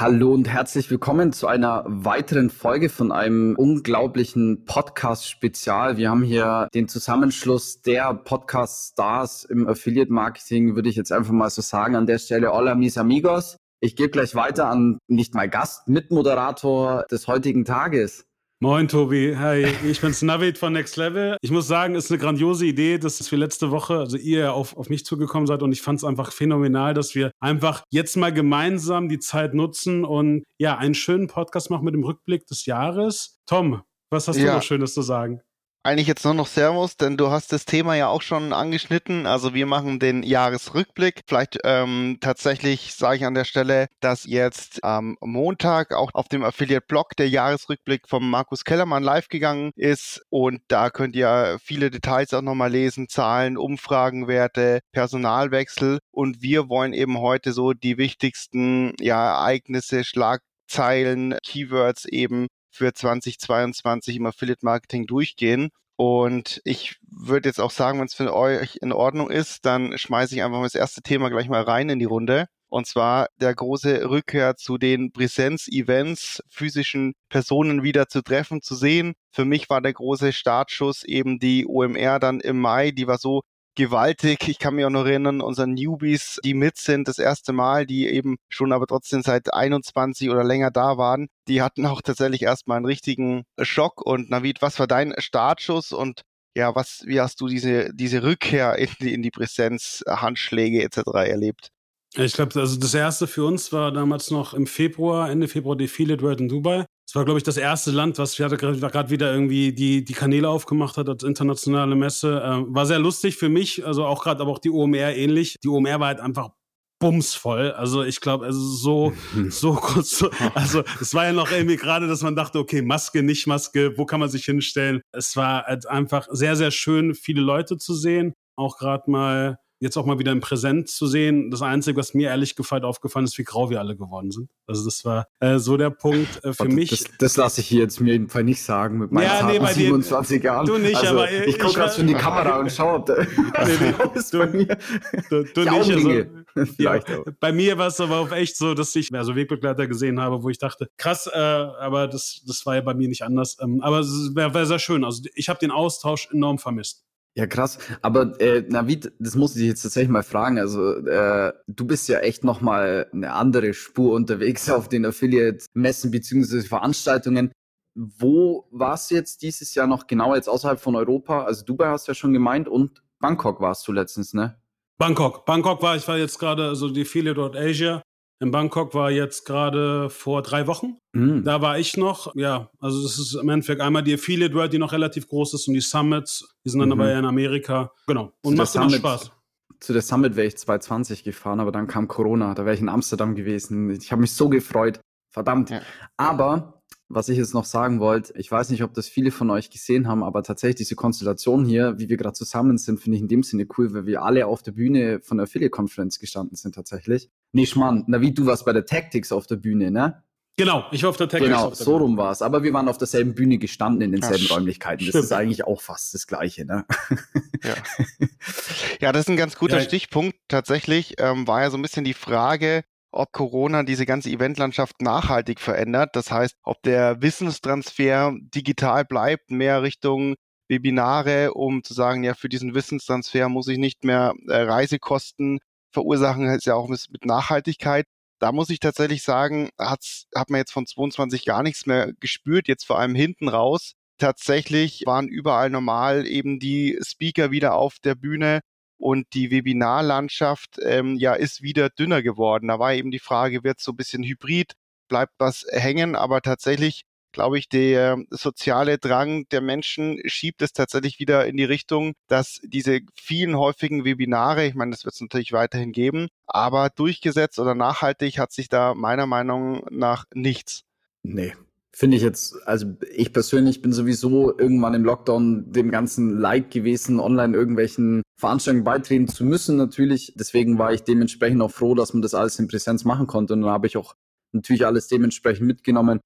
Hallo und herzlich willkommen zu einer weiteren Folge von einem unglaublichen Podcast-Spezial. Wir haben hier den Zusammenschluss der Podcast-Stars im Affiliate-Marketing, würde ich jetzt einfach mal so sagen. An der Stelle, hola mis amigos. Ich gebe gleich weiter an nicht mal Gast, Mitmoderator des heutigen Tages. Moin Tobi, hi, ich bin's Navid von Next Level. Ich muss sagen, es ist eine grandiose Idee, dass wir letzte Woche, also ihr auf, auf mich zugekommen seid und ich fand es einfach phänomenal, dass wir einfach jetzt mal gemeinsam die Zeit nutzen und ja, einen schönen Podcast machen mit dem Rückblick des Jahres. Tom, was hast ja. du noch Schönes zu sagen? Eigentlich jetzt nur noch Servus, denn du hast das Thema ja auch schon angeschnitten. Also wir machen den Jahresrückblick. Vielleicht ähm, tatsächlich sage ich an der Stelle, dass jetzt am Montag auch auf dem Affiliate-Blog der Jahresrückblick vom Markus Kellermann live gegangen ist. Und da könnt ihr viele Details auch nochmal lesen, Zahlen, Umfragenwerte, Personalwechsel. Und wir wollen eben heute so die wichtigsten ja, Ereignisse, Schlagzeilen, Keywords eben für 2022 im Affiliate Marketing durchgehen. Und ich würde jetzt auch sagen, wenn es für euch in Ordnung ist, dann schmeiße ich einfach mal das erste Thema gleich mal rein in die Runde. Und zwar der große Rückkehr zu den Präsenz-Events, physischen Personen wieder zu treffen, zu sehen. Für mich war der große Startschuss eben die OMR dann im Mai. Die war so gewaltig. Ich kann mich auch noch erinnern, unsere Newbies, die mit sind, das erste Mal, die eben schon aber trotzdem seit 21 oder länger da waren, die hatten auch tatsächlich erstmal einen richtigen Schock. Und Navid, was war dein Startschuss und ja, was, wie hast du diese, diese Rückkehr in die, in die Präsenz, Handschläge etc. erlebt? Ich glaube, also das erste für uns war damals noch im Februar, Ende Februar Defiled World in Dubai. Es war, glaube ich, das erste Land, was gerade wieder irgendwie die, die Kanäle aufgemacht hat als internationale Messe. Ähm, war sehr lustig für mich, also auch gerade, aber auch die OMR ähnlich. Die OMR war halt einfach bumsvoll. Also ich glaube, also so, so kurz, so, also es war ja noch irgendwie gerade, dass man dachte, okay, Maske, nicht Maske, wo kann man sich hinstellen? Es war halt einfach sehr, sehr schön, viele Leute zu sehen. Auch gerade mal jetzt auch mal wieder im Präsent zu sehen. Das Einzige, was mir ehrlich gefallen aufgefallen ist, wie grau wir alle geworden sind. Also das war äh, so der Punkt äh, für das, mich. Das, das lasse ich hier jetzt mir jedenfalls nicht sagen mit meinen ja, nee, bei 27 Jahren. Du nicht, also, aber ich gucke gerade schon in die Kamera und schaue, ob da nee, nee, du, bei mir. Du, du nicht, also, ja, bei mir war es aber auch echt so, dass ich mehr so Wegbegleiter gesehen habe, wo ich dachte, krass, äh, aber das, das war ja bei mir nicht anders. Ähm, aber es wäre wär sehr schön. Also ich habe den Austausch enorm vermisst. Ja, krass. Aber äh, Navid, das muss ich jetzt tatsächlich mal fragen. Also äh, du bist ja echt nochmal eine andere Spur unterwegs auf den Affiliate-Messen beziehungsweise Veranstaltungen. Wo warst du jetzt dieses Jahr noch genau jetzt außerhalb von Europa? Also Dubai hast du ja schon gemeint und Bangkok warst du letztens, ne? Bangkok. Bangkok war, ich war jetzt gerade, also die Affiliate Asia in Bangkok war jetzt gerade vor drei Wochen. Mhm. Da war ich noch. Ja, also das ist im Endeffekt einmal die Affiliate World, die noch relativ groß ist und die Summits. Die sind dann mhm. aber ja in Amerika. Genau. Und macht immer Spaß. Zu der Summit wäre ich 2020 gefahren, aber dann kam Corona. Da wäre ich in Amsterdam gewesen. Ich habe mich so gefreut. Verdammt. Ja. Aber was ich jetzt noch sagen wollte, ich weiß nicht, ob das viele von euch gesehen haben, aber tatsächlich diese Konstellation hier, wie wir gerade zusammen sind, finde ich in dem Sinne cool, weil wir alle auf der Bühne von der Affiliate-Konferenz gestanden sind tatsächlich. Nee, Schmarrn, na wie, du warst bei der Tactics auf der Bühne, ne? Genau, ich war auf der Tactics. Genau, so rum war es. Aber wir waren auf derselben Bühne gestanden in denselben ja, Räumlichkeiten. Das stimmt. ist eigentlich auch fast das Gleiche, ne? Ja, ja das ist ein ganz guter ja, Stichpunkt. Tatsächlich ähm, war ja so ein bisschen die Frage, ob Corona diese ganze Eventlandschaft nachhaltig verändert. Das heißt, ob der Wissenstransfer digital bleibt, mehr Richtung Webinare, um zu sagen, ja, für diesen Wissenstransfer muss ich nicht mehr äh, Reisekosten verursachen, ist ja auch mit, mit Nachhaltigkeit. Da muss ich tatsächlich sagen, hat's, hat man jetzt von 22 gar nichts mehr gespürt, jetzt vor allem hinten raus. Tatsächlich waren überall normal eben die Speaker wieder auf der Bühne und die Webinarlandschaft ähm, ja ist wieder dünner geworden. Da war eben die Frage, wird so ein bisschen hybrid, bleibt was hängen, aber tatsächlich glaube ich, der soziale Drang der Menschen schiebt es tatsächlich wieder in die Richtung, dass diese vielen häufigen Webinare, ich meine, das wird es natürlich weiterhin geben, aber durchgesetzt oder nachhaltig hat sich da meiner Meinung nach nichts. Nee, finde ich jetzt, also ich persönlich bin sowieso irgendwann im Lockdown dem ganzen Like gewesen, online irgendwelchen Veranstaltungen beitreten zu müssen natürlich. Deswegen war ich dementsprechend auch froh, dass man das alles in Präsenz machen konnte. Und dann habe ich auch natürlich alles dementsprechend mitgenommen.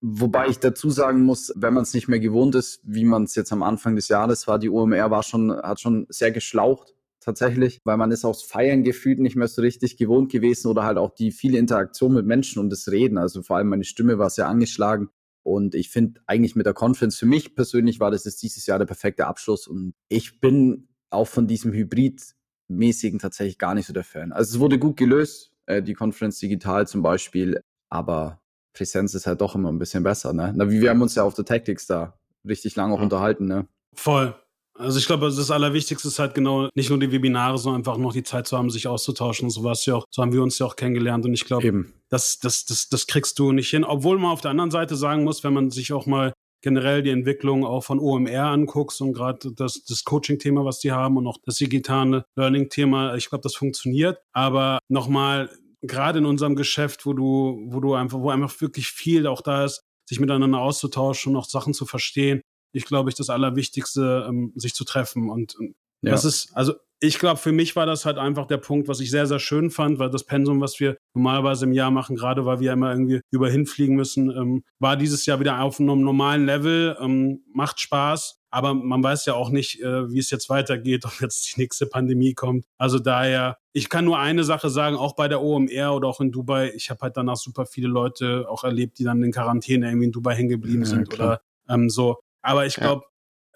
Wobei ich dazu sagen muss, wenn man es nicht mehr gewohnt ist, wie man es jetzt am Anfang des Jahres war, die OMR war schon, hat schon sehr geschlaucht tatsächlich, weil man ist aufs Feiern gefühlt nicht mehr so richtig gewohnt gewesen oder halt auch die viele Interaktion mit Menschen und das Reden. Also vor allem meine Stimme war sehr angeschlagen. Und ich finde eigentlich mit der Conference, für mich persönlich war das jetzt dieses Jahr der perfekte Abschluss. Und ich bin auch von diesem Hybrid-mäßigen tatsächlich gar nicht so der Fan. Also es wurde gut gelöst, äh, die Conference digital zum Beispiel, aber Präsenz ist halt doch immer ein bisschen besser, ne? Na, wie wir haben uns ja auf der Tactics da richtig lange auch ja. unterhalten, ne? Voll. Also ich glaube, das Allerwichtigste ist halt genau nicht nur die Webinare, sondern einfach noch die Zeit zu haben, sich auszutauschen. Und so was ja auch, so haben wir uns ja auch kennengelernt. Und ich glaube, das, das, das, das kriegst du nicht hin. Obwohl man auf der anderen Seite sagen muss, wenn man sich auch mal generell die Entwicklung auch von OMR anguckst und gerade das, das Coaching-Thema, was die haben und auch das digitale Learning-Thema, ich glaube, das funktioniert. Aber nochmal, gerade in unserem Geschäft, wo du, wo du einfach, wo einfach wirklich viel auch da ist, sich miteinander auszutauschen und auch Sachen zu verstehen, ich glaube ich das Allerwichtigste, ähm, sich zu treffen. Und, und ja. das ist, also ich glaube, für mich war das halt einfach der Punkt, was ich sehr, sehr schön fand, weil das Pensum, was wir normalerweise im Jahr machen, gerade weil wir immer irgendwie über hinfliegen müssen, ähm, war dieses Jahr wieder auf einem normalen Level, ähm, macht Spaß. Aber man weiß ja auch nicht, äh, wie es jetzt weitergeht, ob jetzt die nächste Pandemie kommt. Also daher, ich kann nur eine Sache sagen, auch bei der OMR oder auch in Dubai, ich habe halt danach super viele Leute auch erlebt, die dann in Quarantäne irgendwie in Dubai hängen geblieben ja, sind klar. oder ähm, so. Aber ich glaube,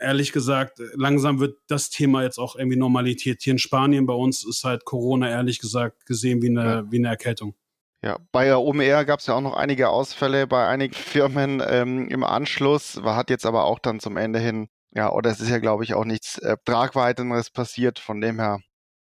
ja. ehrlich gesagt, langsam wird das Thema jetzt auch irgendwie Normalität. Hier in Spanien bei uns ist halt Corona ehrlich gesagt gesehen wie eine, ja. wie eine Erkältung. Ja, bei der OMR gab es ja auch noch einige Ausfälle bei einigen Firmen ähm, im Anschluss, hat jetzt aber auch dann zum Ende hin, ja, oder es ist ja, glaube ich, auch nichts äh, Tragweiteres passiert, von dem her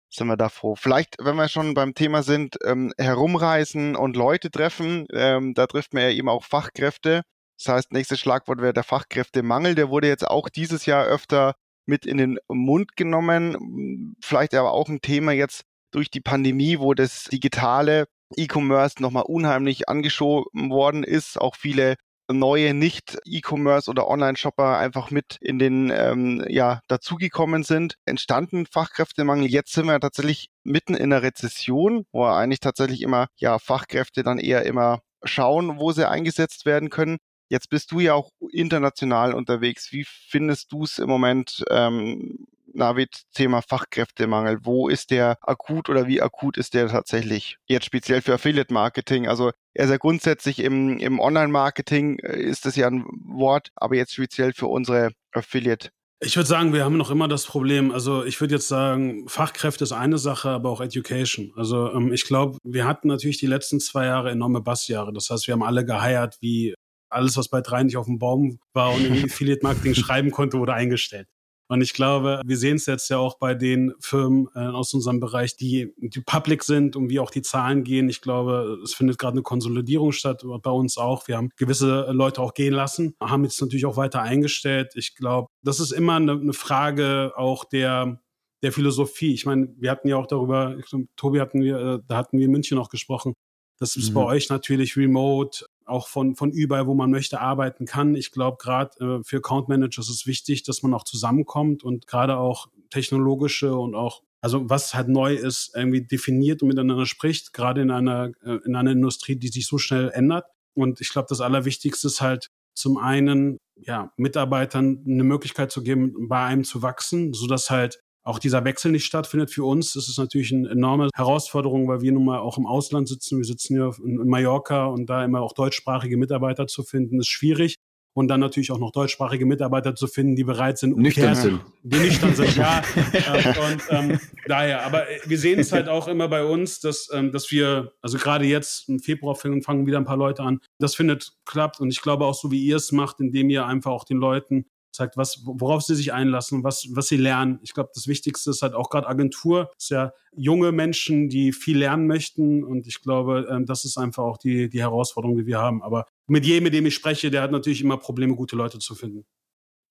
sind wir da froh. Vielleicht, wenn wir schon beim Thema sind, ähm, herumreisen und Leute treffen, ähm, da trifft man ja eben auch Fachkräfte. Das heißt, nächstes Schlagwort wäre der Fachkräftemangel. Der wurde jetzt auch dieses Jahr öfter mit in den Mund genommen. Vielleicht aber auch ein Thema jetzt durch die Pandemie, wo das digitale E-Commerce nochmal unheimlich angeschoben worden ist. Auch viele neue Nicht-E-Commerce oder Online-Shopper einfach mit in den, ähm, ja, dazugekommen sind. Entstanden Fachkräftemangel. Jetzt sind wir tatsächlich mitten in einer Rezession, wo eigentlich tatsächlich immer, ja, Fachkräfte dann eher immer schauen, wo sie eingesetzt werden können. Jetzt bist du ja auch international unterwegs. Wie findest du es im Moment, ähm, Navid, Thema Fachkräftemangel? Wo ist der akut oder wie akut ist der tatsächlich? Jetzt speziell für Affiliate Marketing. Also er ist ja grundsätzlich im, im Online-Marketing äh, ist das ja ein Wort, aber jetzt speziell für unsere Affiliate ich würde sagen, wir haben noch immer das Problem. Also ich würde jetzt sagen, Fachkräfte ist eine Sache, aber auch Education. Also ähm, ich glaube, wir hatten natürlich die letzten zwei Jahre enorme Bassjahre. Das heißt, wir haben alle geheiert wie alles, was bei drei nicht auf dem Baum war und im Affiliate Marketing schreiben konnte, wurde eingestellt. Und ich glaube, wir sehen es jetzt ja auch bei den Firmen äh, aus unserem Bereich, die, die public sind und wie auch die Zahlen gehen. Ich glaube, es findet gerade eine Konsolidierung statt, bei uns auch. Wir haben gewisse Leute auch gehen lassen, haben jetzt natürlich auch weiter eingestellt. Ich glaube, das ist immer eine, eine Frage auch der, der Philosophie. Ich meine, wir hatten ja auch darüber, glaub, Tobi hatten wir, äh, da hatten wir in München auch gesprochen. Das ist mhm. bei euch natürlich remote auch von, von überall, wo man möchte, arbeiten kann. Ich glaube, gerade äh, für Account Manager ist es wichtig, dass man auch zusammenkommt und gerade auch technologische und auch, also was halt neu ist, irgendwie definiert und miteinander spricht, gerade in einer, äh, in einer Industrie, die sich so schnell ändert. Und ich glaube, das Allerwichtigste ist halt zum einen, ja, Mitarbeitern eine Möglichkeit zu geben, bei einem zu wachsen, so dass halt auch dieser Wechsel nicht stattfindet für uns. Das ist natürlich eine enorme Herausforderung, weil wir nun mal auch im Ausland sitzen. Wir sitzen hier in Mallorca und da immer auch deutschsprachige Mitarbeiter zu finden, ist schwierig. Und dann natürlich auch noch deutschsprachige Mitarbeiter zu finden, die bereit sind, nüchtern sind. Die nüchtern sind, ja. äh, und ähm, daher, aber äh, wir sehen es halt auch immer bei uns, dass, ähm, dass wir, also gerade jetzt im Februar fangen wieder ein paar Leute an. Das findet klappt und ich glaube auch so, wie ihr es macht, indem ihr einfach auch den Leuten zeigt, was, worauf sie sich einlassen, was, was sie lernen. Ich glaube, das Wichtigste ist halt auch gerade Agentur, ist ja junge Menschen, die viel lernen möchten. Und ich glaube, ähm, das ist einfach auch die, die Herausforderung, die wir haben. Aber mit jedem, mit dem ich spreche, der hat natürlich immer Probleme, gute Leute zu finden.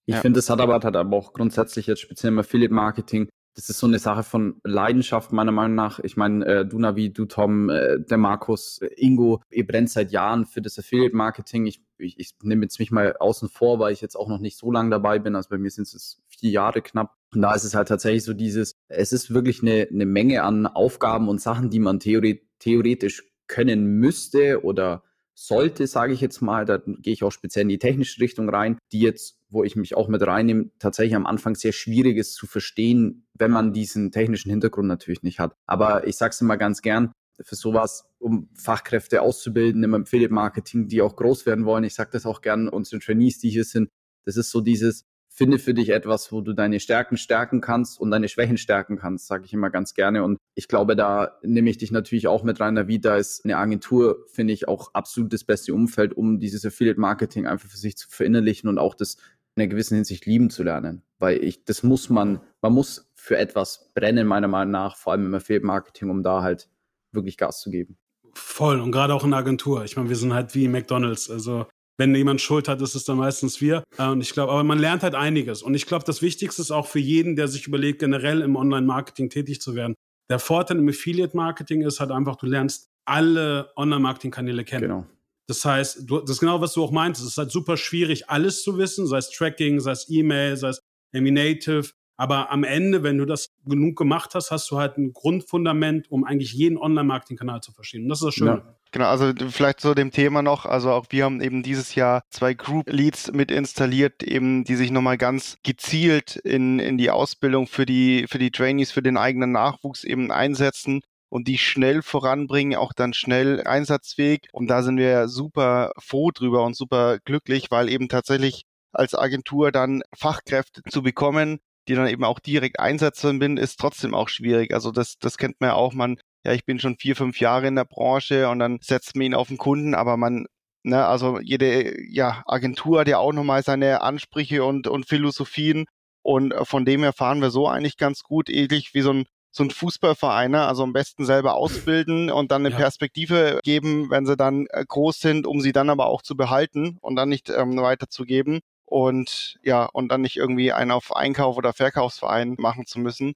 Ich ja. finde, das hat aber, hat aber auch grundsätzlich jetzt speziell im Affiliate Marketing das ist so eine Sache von Leidenschaft, meiner Meinung nach. Ich meine, äh, du Navi, du Tom, äh, der Markus, äh, Ingo, ihr brennt seit Jahren für das Affiliate-Marketing. Ich, ich, ich nehme jetzt mich mal außen vor, weil ich jetzt auch noch nicht so lange dabei bin. Also bei mir sind es vier Jahre knapp. Und da ist es halt tatsächlich so dieses, es ist wirklich eine, eine Menge an Aufgaben und Sachen, die man theoret theoretisch können müsste oder sollte, sage ich jetzt mal, da gehe ich auch speziell in die technische Richtung rein, die jetzt, wo ich mich auch mit reinnehme, tatsächlich am Anfang sehr schwierig ist zu verstehen, wenn man diesen technischen Hintergrund natürlich nicht hat. Aber ich sage es immer ganz gern, für sowas, um Fachkräfte auszubilden im Affiliate-Marketing, die auch groß werden wollen. Ich sage das auch gern unseren Trainees, die hier sind. Das ist so dieses, finde für dich etwas, wo du deine Stärken stärken kannst und deine Schwächen stärken kannst, sage ich immer ganz gerne. Und ich glaube, da nehme ich dich natürlich auch mit rein. Da ist eine Agentur, finde ich, auch absolut das beste Umfeld, um dieses Affiliate-Marketing einfach für sich zu verinnerlichen und auch das in einer gewissen Hinsicht lieben zu lernen. Weil ich, das muss man, man muss für etwas brennen, meiner Meinung nach, vor allem im Affiliate-Marketing, um da halt wirklich Gas zu geben. Voll und gerade auch in der Agentur. Ich meine, wir sind halt wie McDonalds. Also wenn jemand Schuld hat, ist es dann meistens wir. Äh, und ich glaube, aber man lernt halt einiges. Und ich glaube, das Wichtigste ist auch für jeden, der sich überlegt, generell im Online-Marketing tätig zu werden. Der Vorteil im Affiliate-Marketing ist halt einfach, du lernst alle Online-Marketing-Kanäle kennen. Genau. Das heißt, du, das ist genau, was du auch meintest. Es ist halt super schwierig, alles zu wissen, sei es Tracking, sei es E-Mail, sei es Native. Aber am Ende, wenn du das genug gemacht hast, hast du halt ein Grundfundament, um eigentlich jeden Online-Marketing-Kanal zu verstehen. Und das ist das Schöne. Ja. Genau, also vielleicht zu dem Thema noch, also auch wir haben eben dieses Jahr zwei Group Leads mit installiert, eben die sich nochmal ganz gezielt in, in die Ausbildung für die, für die Trainees, für den eigenen Nachwuchs eben einsetzen und die schnell voranbringen, auch dann schnell einsatzfähig. Und da sind wir super froh drüber und super glücklich, weil eben tatsächlich als Agentur dann Fachkräfte zu bekommen, die dann eben auch direkt einsetzen bin, ist trotzdem auch schwierig. Also das, das kennt man ja auch. Man, ja, ich bin schon vier, fünf Jahre in der Branche und dann setzt man ihn auf den Kunden, aber man, ne, also jede ja, Agentur hat ja auch nochmal seine Ansprüche und, und Philosophien. Und von dem her fahren wir so eigentlich ganz gut, ähnlich wie so ein so ein Fußballverein, ne? also am besten selber ausbilden und dann eine ja. Perspektive geben, wenn sie dann äh, groß sind, um sie dann aber auch zu behalten und dann nicht ähm, weiterzugeben und ja, und dann nicht irgendwie einen auf Einkauf oder Verkaufsverein machen zu müssen.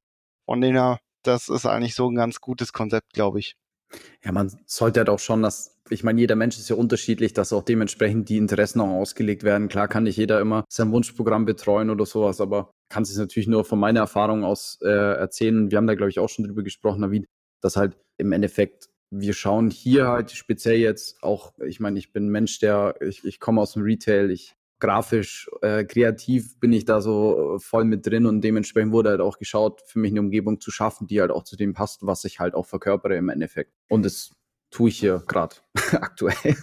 Denen her, das ist eigentlich so ein ganz gutes Konzept, glaube ich. Ja, man sollte halt auch schon, dass, ich meine, jeder Mensch ist ja unterschiedlich, dass auch dementsprechend die Interessen auch ausgelegt werden. Klar kann nicht jeder immer sein Wunschprogramm betreuen oder sowas, aber kann sich natürlich nur von meiner Erfahrung aus äh, erzählen. Wir haben da, glaube ich, auch schon drüber gesprochen, David, dass halt im Endeffekt wir schauen hier halt speziell jetzt auch, ich meine, ich bin Mensch, der, ich, ich komme aus dem Retail, ich grafisch, äh, kreativ bin ich da so äh, voll mit drin und dementsprechend wurde halt auch geschaut, für mich eine Umgebung zu schaffen, die halt auch zu dem passt, was ich halt auch verkörpere im Endeffekt. Und das tue ich hier gerade aktuell.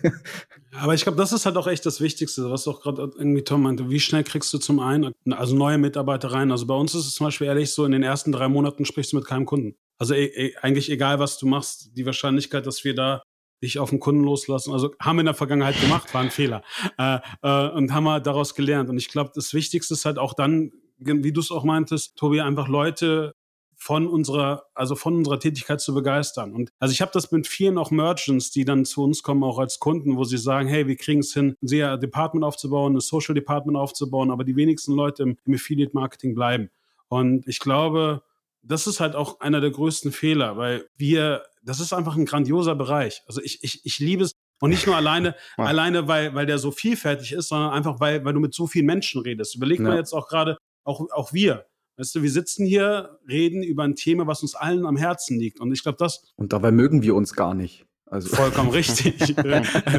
Aber ich glaube, das ist halt auch echt das Wichtigste, was auch gerade irgendwie Tom meinte. Wie schnell kriegst du zum einen, also neue Mitarbeiter rein? Also bei uns ist es zum Beispiel ehrlich so, in den ersten drei Monaten sprichst du mit keinem Kunden. Also e e eigentlich egal, was du machst, die Wahrscheinlichkeit, dass wir da dich auf den Kunden loslassen. Also haben wir in der Vergangenheit gemacht, war ein Fehler. Äh, äh, und haben wir daraus gelernt. Und ich glaube, das Wichtigste ist halt auch dann, wie du es auch meintest, Tobi, einfach Leute von unserer, also von unserer Tätigkeit zu begeistern. Und also ich habe das mit vielen auch Merchants, die dann zu uns kommen, auch als Kunden, wo sie sagen, hey, wir kriegen es hin, ein sehr Department aufzubauen, ein Social Department aufzubauen, aber die wenigsten Leute im, im Affiliate Marketing bleiben. Und ich glaube, das ist halt auch einer der größten Fehler, weil wir, das ist einfach ein grandioser Bereich. Also ich, ich, ich liebe es. Und nicht nur alleine, alleine, weil, weil der so vielfältig ist, sondern einfach, weil, weil du mit so vielen Menschen redest. Überleg ja. mal jetzt auch gerade, auch, auch wir. Weißt du, wir sitzen hier, reden über ein Thema, was uns allen am Herzen liegt. Und ich glaube, das. Und dabei mögen wir uns gar nicht. Also. Vollkommen richtig.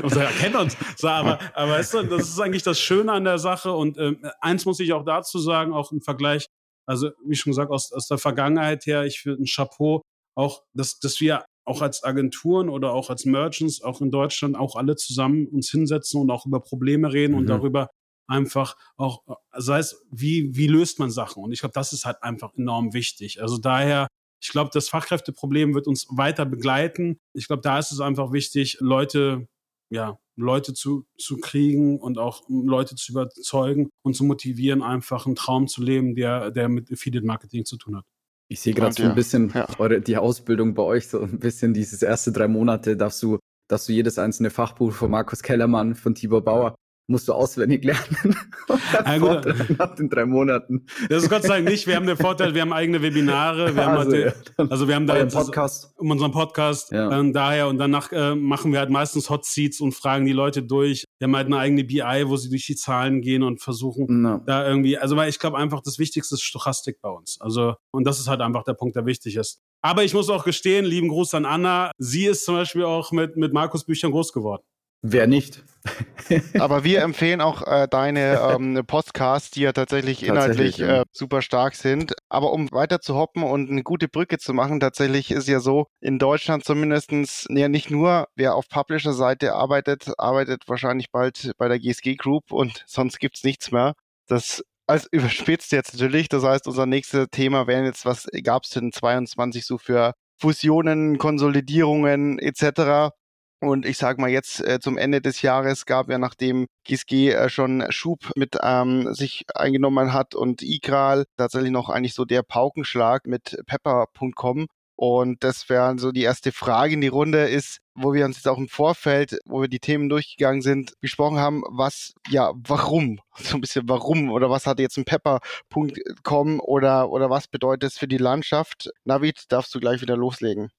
Unser erkennt uns. So, aber, aber weißt du, das ist eigentlich das Schöne an der Sache. Und äh, eins muss ich auch dazu sagen, auch im Vergleich also, wie schon gesagt, aus, aus der Vergangenheit her, ich finde ein Chapeau, auch, dass, dass wir auch als Agenturen oder auch als Merchants, auch in Deutschland, auch alle zusammen uns hinsetzen und auch über Probleme reden mhm. und darüber einfach auch, sei es, wie, wie löst man Sachen? Und ich glaube, das ist halt einfach enorm wichtig. Also daher, ich glaube, das Fachkräfteproblem wird uns weiter begleiten. Ich glaube, da ist es einfach wichtig, Leute ja, Leute zu, zu kriegen und auch Leute zu überzeugen und zu motivieren, einfach einen Traum zu leben, der, der mit Affiliate Marketing zu tun hat. Ich sehe gerade so ein bisschen ja. eure, die Ausbildung bei euch, so ein bisschen dieses erste drei Monate darfst du, darfst du jedes einzelne Fachbuch von Markus Kellermann, von Tibor Bauer musst du auswendig lernen. ja, gut. Nach den drei Monaten. Das ist Gott sei Dank nicht. Wir haben den Vorteil, wir haben eigene Webinare. Wir also, haben halt, ja, also wir haben da jetzt Podcast. um unseren Podcast. Ja. Ähm, daher und danach äh, machen wir halt meistens Hot Seats und fragen die Leute durch. Wir haben halt eine eigene BI, wo sie durch die Zahlen gehen und versuchen no. da irgendwie. Also weil ich glaube einfach, das Wichtigste ist Stochastik bei uns. Also und das ist halt einfach der Punkt, der wichtig ist. Aber ich muss auch gestehen, lieben Gruß an Anna. Sie ist zum Beispiel auch mit mit Markus Büchern groß geworden. Wer nicht? Aber wir empfehlen auch äh, deine ähm, Podcasts, die ja tatsächlich inhaltlich tatsächlich, ja. Äh, super stark sind. Aber um weiter zu hoppen und eine gute Brücke zu machen, tatsächlich ist ja so, in Deutschland zumindestens ja nicht nur, wer auf Publisher-Seite arbeitet, arbeitet wahrscheinlich bald bei der GSG Group und sonst gibt's nichts mehr. Das als überspitzt jetzt natürlich. Das heißt, unser nächstes Thema wäre jetzt, was gab es denn 22 so für Fusionen, Konsolidierungen etc. Und ich sage mal jetzt äh, zum Ende des Jahres gab ja, nachdem GSG äh, schon Schub mit ähm, sich eingenommen hat und Igral tatsächlich noch eigentlich so der Paukenschlag mit Pepper.com. Und das wäre so die erste Frage in die Runde ist, wo wir uns jetzt auch im Vorfeld, wo wir die Themen durchgegangen sind, besprochen haben, was, ja, warum? So ein bisschen warum oder was hat jetzt ein Pepper.com oder, oder was bedeutet es für die Landschaft? Navid, darfst du gleich wieder loslegen.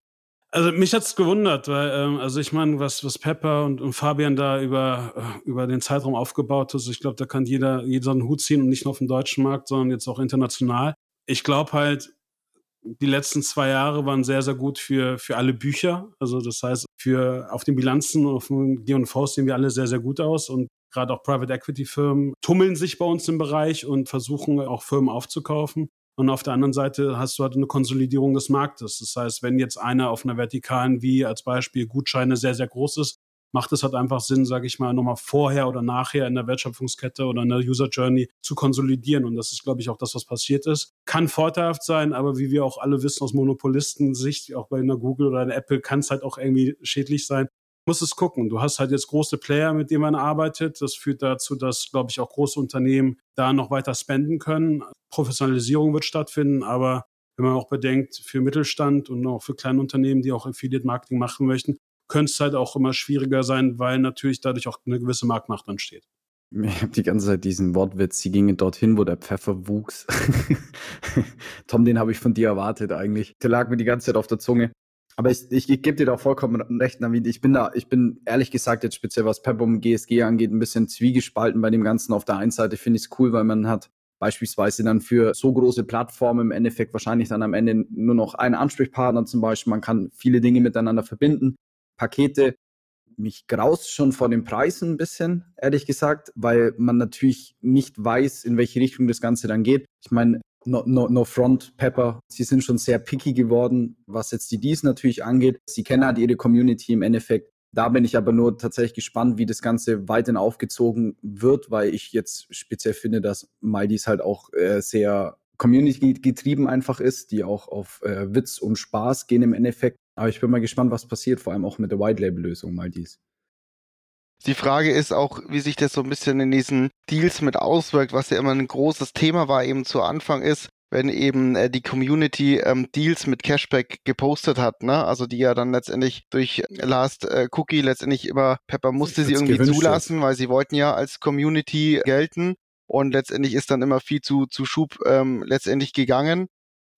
Also mich hat's gewundert, weil ähm, also ich meine, was was Pepper und, und Fabian da über äh, über den Zeitraum aufgebaut hat, ich glaube, da kann jeder jeder einen Hut ziehen und nicht nur auf dem deutschen Markt, sondern jetzt auch international. Ich glaube halt, die letzten zwei Jahre waren sehr sehr gut für für alle Bücher. Also das heißt, für auf den Bilanzen auf dem G&V sehen wir alle sehr sehr gut aus und gerade auch Private Equity Firmen tummeln sich bei uns im Bereich und versuchen auch Firmen aufzukaufen. Und auf der anderen Seite hast du halt eine Konsolidierung des Marktes. Das heißt, wenn jetzt einer auf einer vertikalen wie als Beispiel Gutscheine sehr, sehr groß ist, macht es halt einfach Sinn, sage ich mal, nochmal vorher oder nachher in der Wertschöpfungskette oder in der User Journey zu konsolidieren. Und das ist, glaube ich, auch das, was passiert ist. Kann vorteilhaft sein, aber wie wir auch alle wissen aus Monopolisten-Sicht, auch bei einer Google oder einer Apple, kann es halt auch irgendwie schädlich sein, muss es gucken. Du hast halt jetzt große Player, mit denen man arbeitet. Das führt dazu, dass, glaube ich, auch große Unternehmen da noch weiter spenden können. Professionalisierung wird stattfinden, aber wenn man auch bedenkt, für Mittelstand und auch für kleine Unternehmen, die auch Affiliate Marketing machen möchten, könnte es halt auch immer schwieriger sein, weil natürlich dadurch auch eine gewisse Marktmacht entsteht. Ich habe die ganze Zeit diesen Wortwitz, sie gingen dorthin, wo der Pfeffer wuchs. Tom, den habe ich von dir erwartet eigentlich. Der lag mir die ganze Zeit auf der Zunge. Aber ich, ich, ich gebe dir da vollkommen recht, Navid. Ich bin da, ich bin ehrlich gesagt jetzt speziell was Pep um GSG angeht, ein bisschen zwiegespalten bei dem Ganzen. Auf der einen Seite finde ich es cool, weil man hat beispielsweise dann für so große Plattformen im Endeffekt wahrscheinlich dann am Ende nur noch einen Ansprechpartner zum Beispiel. Man kann viele Dinge miteinander verbinden. Pakete. Mich graust schon vor den Preisen ein bisschen, ehrlich gesagt, weil man natürlich nicht weiß, in welche Richtung das Ganze dann geht. Ich meine, No, no, no Front Pepper. Sie sind schon sehr picky geworden, was jetzt die Dies natürlich angeht. Sie kennen halt ihre Community im Endeffekt. Da bin ich aber nur tatsächlich gespannt, wie das Ganze weiterhin aufgezogen wird, weil ich jetzt speziell finde, dass Maldies halt auch äh, sehr Community-getrieben einfach ist, die auch auf äh, Witz und Spaß gehen im Endeffekt. Aber ich bin mal gespannt, was passiert, vor allem auch mit der White-Label-Lösung Maldies. Die Frage ist auch, wie sich das so ein bisschen in diesen Deals mit auswirkt, was ja immer ein großes Thema war eben zu Anfang ist, wenn eben äh, die Community ähm, Deals mit Cashback gepostet hat, ne? Also die ja dann letztendlich durch Last äh, Cookie letztendlich immer Pepper musste sie irgendwie zulassen, ist. weil sie wollten ja als Community gelten und letztendlich ist dann immer viel zu zu Schub ähm, letztendlich gegangen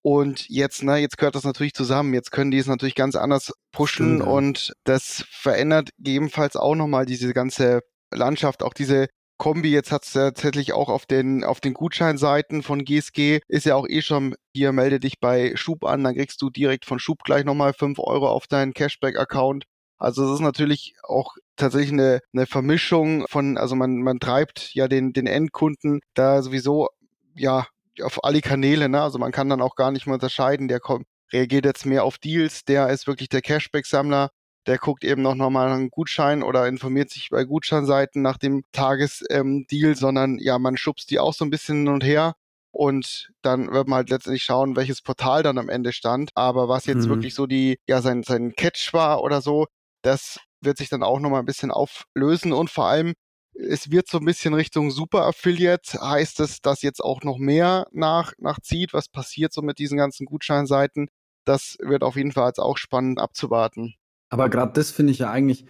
und jetzt, ne, jetzt gehört das natürlich zusammen. Jetzt können die es natürlich ganz anders pushen Stimmt, und das verändert gegebenenfalls auch nochmal diese ganze Landschaft, auch diese Kombi. Jetzt hat es tatsächlich auch auf den, auf den Gutscheinseiten von GSG ist ja auch eh schon hier, melde dich bei Schub an, dann kriegst du direkt von Schub gleich nochmal fünf Euro auf deinen Cashback-Account. Also es ist natürlich auch tatsächlich eine, eine Vermischung von, also man, man treibt ja den, den Endkunden da sowieso ja auf alle Kanäle, ne? Also man kann dann auch gar nicht mehr unterscheiden, der kommt, reagiert jetzt mehr auf Deals, der ist wirklich der Cashback-Sammler, der guckt eben noch nochmal einen Gutschein oder informiert sich bei Gutscheinseiten nach dem Tagesdeal, ähm, sondern ja, man schubst die auch so ein bisschen hin und her und dann wird man halt letztendlich schauen, welches Portal dann am Ende stand. Aber was jetzt mhm. wirklich so die, ja, sein, sein Catch war oder so, das wird sich dann auch nochmal ein bisschen auflösen und vor allem es wird so ein bisschen Richtung Super Affiliate. Heißt es, dass jetzt auch noch mehr nach, nachzieht? Was passiert so mit diesen ganzen Gutscheinseiten? Das wird auf jeden Fall jetzt auch spannend abzuwarten. Aber gerade das finde ich ja eigentlich,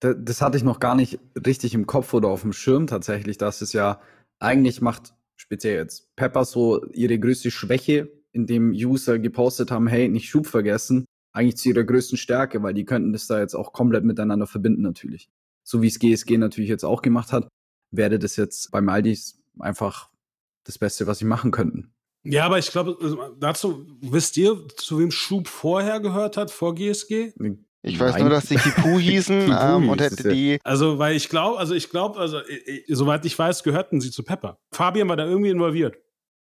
das, das hatte ich noch gar nicht richtig im Kopf oder auf dem Schirm tatsächlich, dass es ja eigentlich macht, speziell jetzt Pepper so ihre größte Schwäche, indem User gepostet haben, hey, nicht Schub vergessen, eigentlich zu ihrer größten Stärke, weil die könnten das da jetzt auch komplett miteinander verbinden natürlich so wie es GSG natürlich jetzt auch gemacht hat, wäre das jetzt bei Maldis einfach das Beste, was sie machen könnten. Ja, aber ich glaube, also, dazu wisst ihr, zu wem Schub vorher gehört hat, vor GSG? Ich weiß nur, dass die Kipu hießen ähm, und hätte die. Also, weil ich glaube, also ich glaube, also ich, soweit ich weiß, gehörten sie zu Pepper. Fabian war da irgendwie involviert.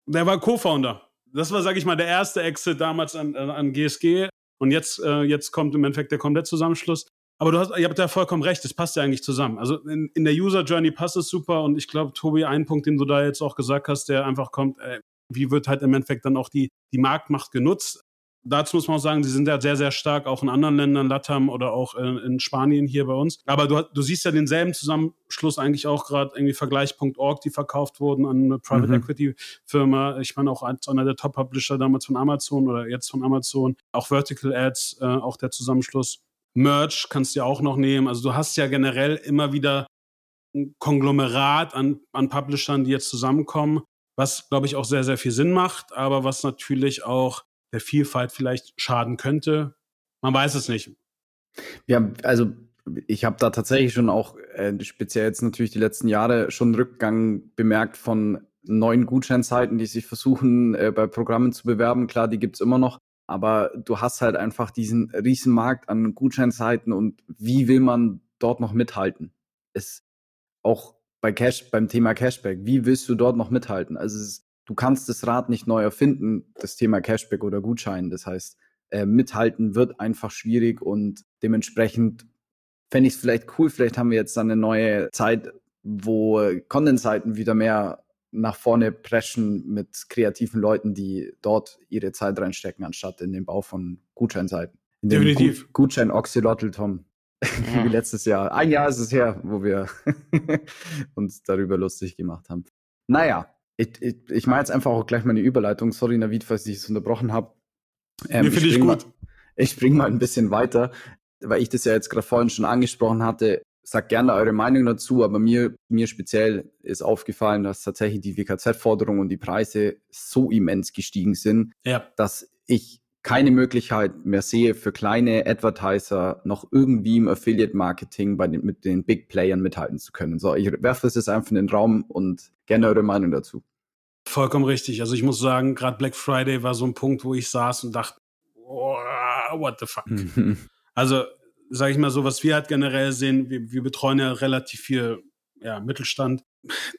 Der war Co-Founder. Das war, sag ich mal, der erste Exit damals an, an GSG. Und jetzt, äh, jetzt kommt im Endeffekt der komplette Zusammenschluss. Aber du hast, ihr habt ja vollkommen recht, es passt ja eigentlich zusammen. Also in, in der User Journey passt es super und ich glaube, Tobi, ein Punkt, den du da jetzt auch gesagt hast, der einfach kommt, äh, wie wird halt im Endeffekt dann auch die, die Marktmacht genutzt? Dazu muss man auch sagen, sie sind ja sehr, sehr stark auch in anderen Ländern, Latam oder auch in, in Spanien hier bei uns. Aber du, du siehst ja denselben Zusammenschluss eigentlich auch gerade irgendwie Vergleich.org, die verkauft wurden an eine Private mhm. Equity Firma. Ich meine auch als einer der Top Publisher damals von Amazon oder jetzt von Amazon. Auch Vertical Ads, äh, auch der Zusammenschluss. Merch kannst du ja auch noch nehmen. Also du hast ja generell immer wieder ein Konglomerat an, an Publishern, die jetzt zusammenkommen, was, glaube ich, auch sehr, sehr viel Sinn macht, aber was natürlich auch der Vielfalt vielleicht schaden könnte. Man weiß es nicht. Ja, also ich habe da tatsächlich schon auch, äh, speziell jetzt natürlich die letzten Jahre, schon Rückgang bemerkt von neuen Gutscheinzeiten, die sich versuchen, äh, bei Programmen zu bewerben. Klar, die gibt's immer noch, aber du hast halt einfach diesen riesen Markt an Gutscheinzeiten und wie will man dort noch mithalten? Es auch bei Cash, beim Thema Cashback, wie willst du dort noch mithalten? Also es, du kannst das Rad nicht neu erfinden, das Thema Cashback oder Gutschein. Das heißt, äh, mithalten wird einfach schwierig und dementsprechend fände ich es vielleicht cool, vielleicht haben wir jetzt dann eine neue Zeit, wo Content-Seiten wieder mehr nach vorne preschen mit kreativen Leuten, die dort ihre Zeit reinstecken, anstatt in den Bau von Gutscheinseiten. In Definitiv. Gu Gutschein Oxylotl, Tom. Ja. Wie letztes Jahr. Ein Jahr ist es her, wo wir uns darüber lustig gemacht haben. Naja, ich, ich, ich mache jetzt einfach auch gleich meine Überleitung. Sorry, Navid, falls ich es unterbrochen habe. Ähm, nee, finde ich, ich gut. Mal, ich springe mal ein bisschen weiter, weil ich das ja jetzt gerade vorhin schon angesprochen hatte. Sagt gerne eure Meinung dazu, aber mir, mir speziell ist aufgefallen, dass tatsächlich die WKZ-Forderungen und die Preise so immens gestiegen sind, ja. dass ich keine Möglichkeit mehr sehe, für kleine Advertiser noch irgendwie im Affiliate-Marketing bei den, mit den Big Playern mithalten zu können. So, ich werfe es jetzt einfach in den Raum und gerne eure Meinung dazu. Vollkommen richtig. Also ich muss sagen, gerade Black Friday war so ein Punkt, wo ich saß und dachte, oh, what the fuck. also, sage ich mal so, was wir halt generell sehen, wir, wir betreuen ja relativ viel ja, Mittelstand.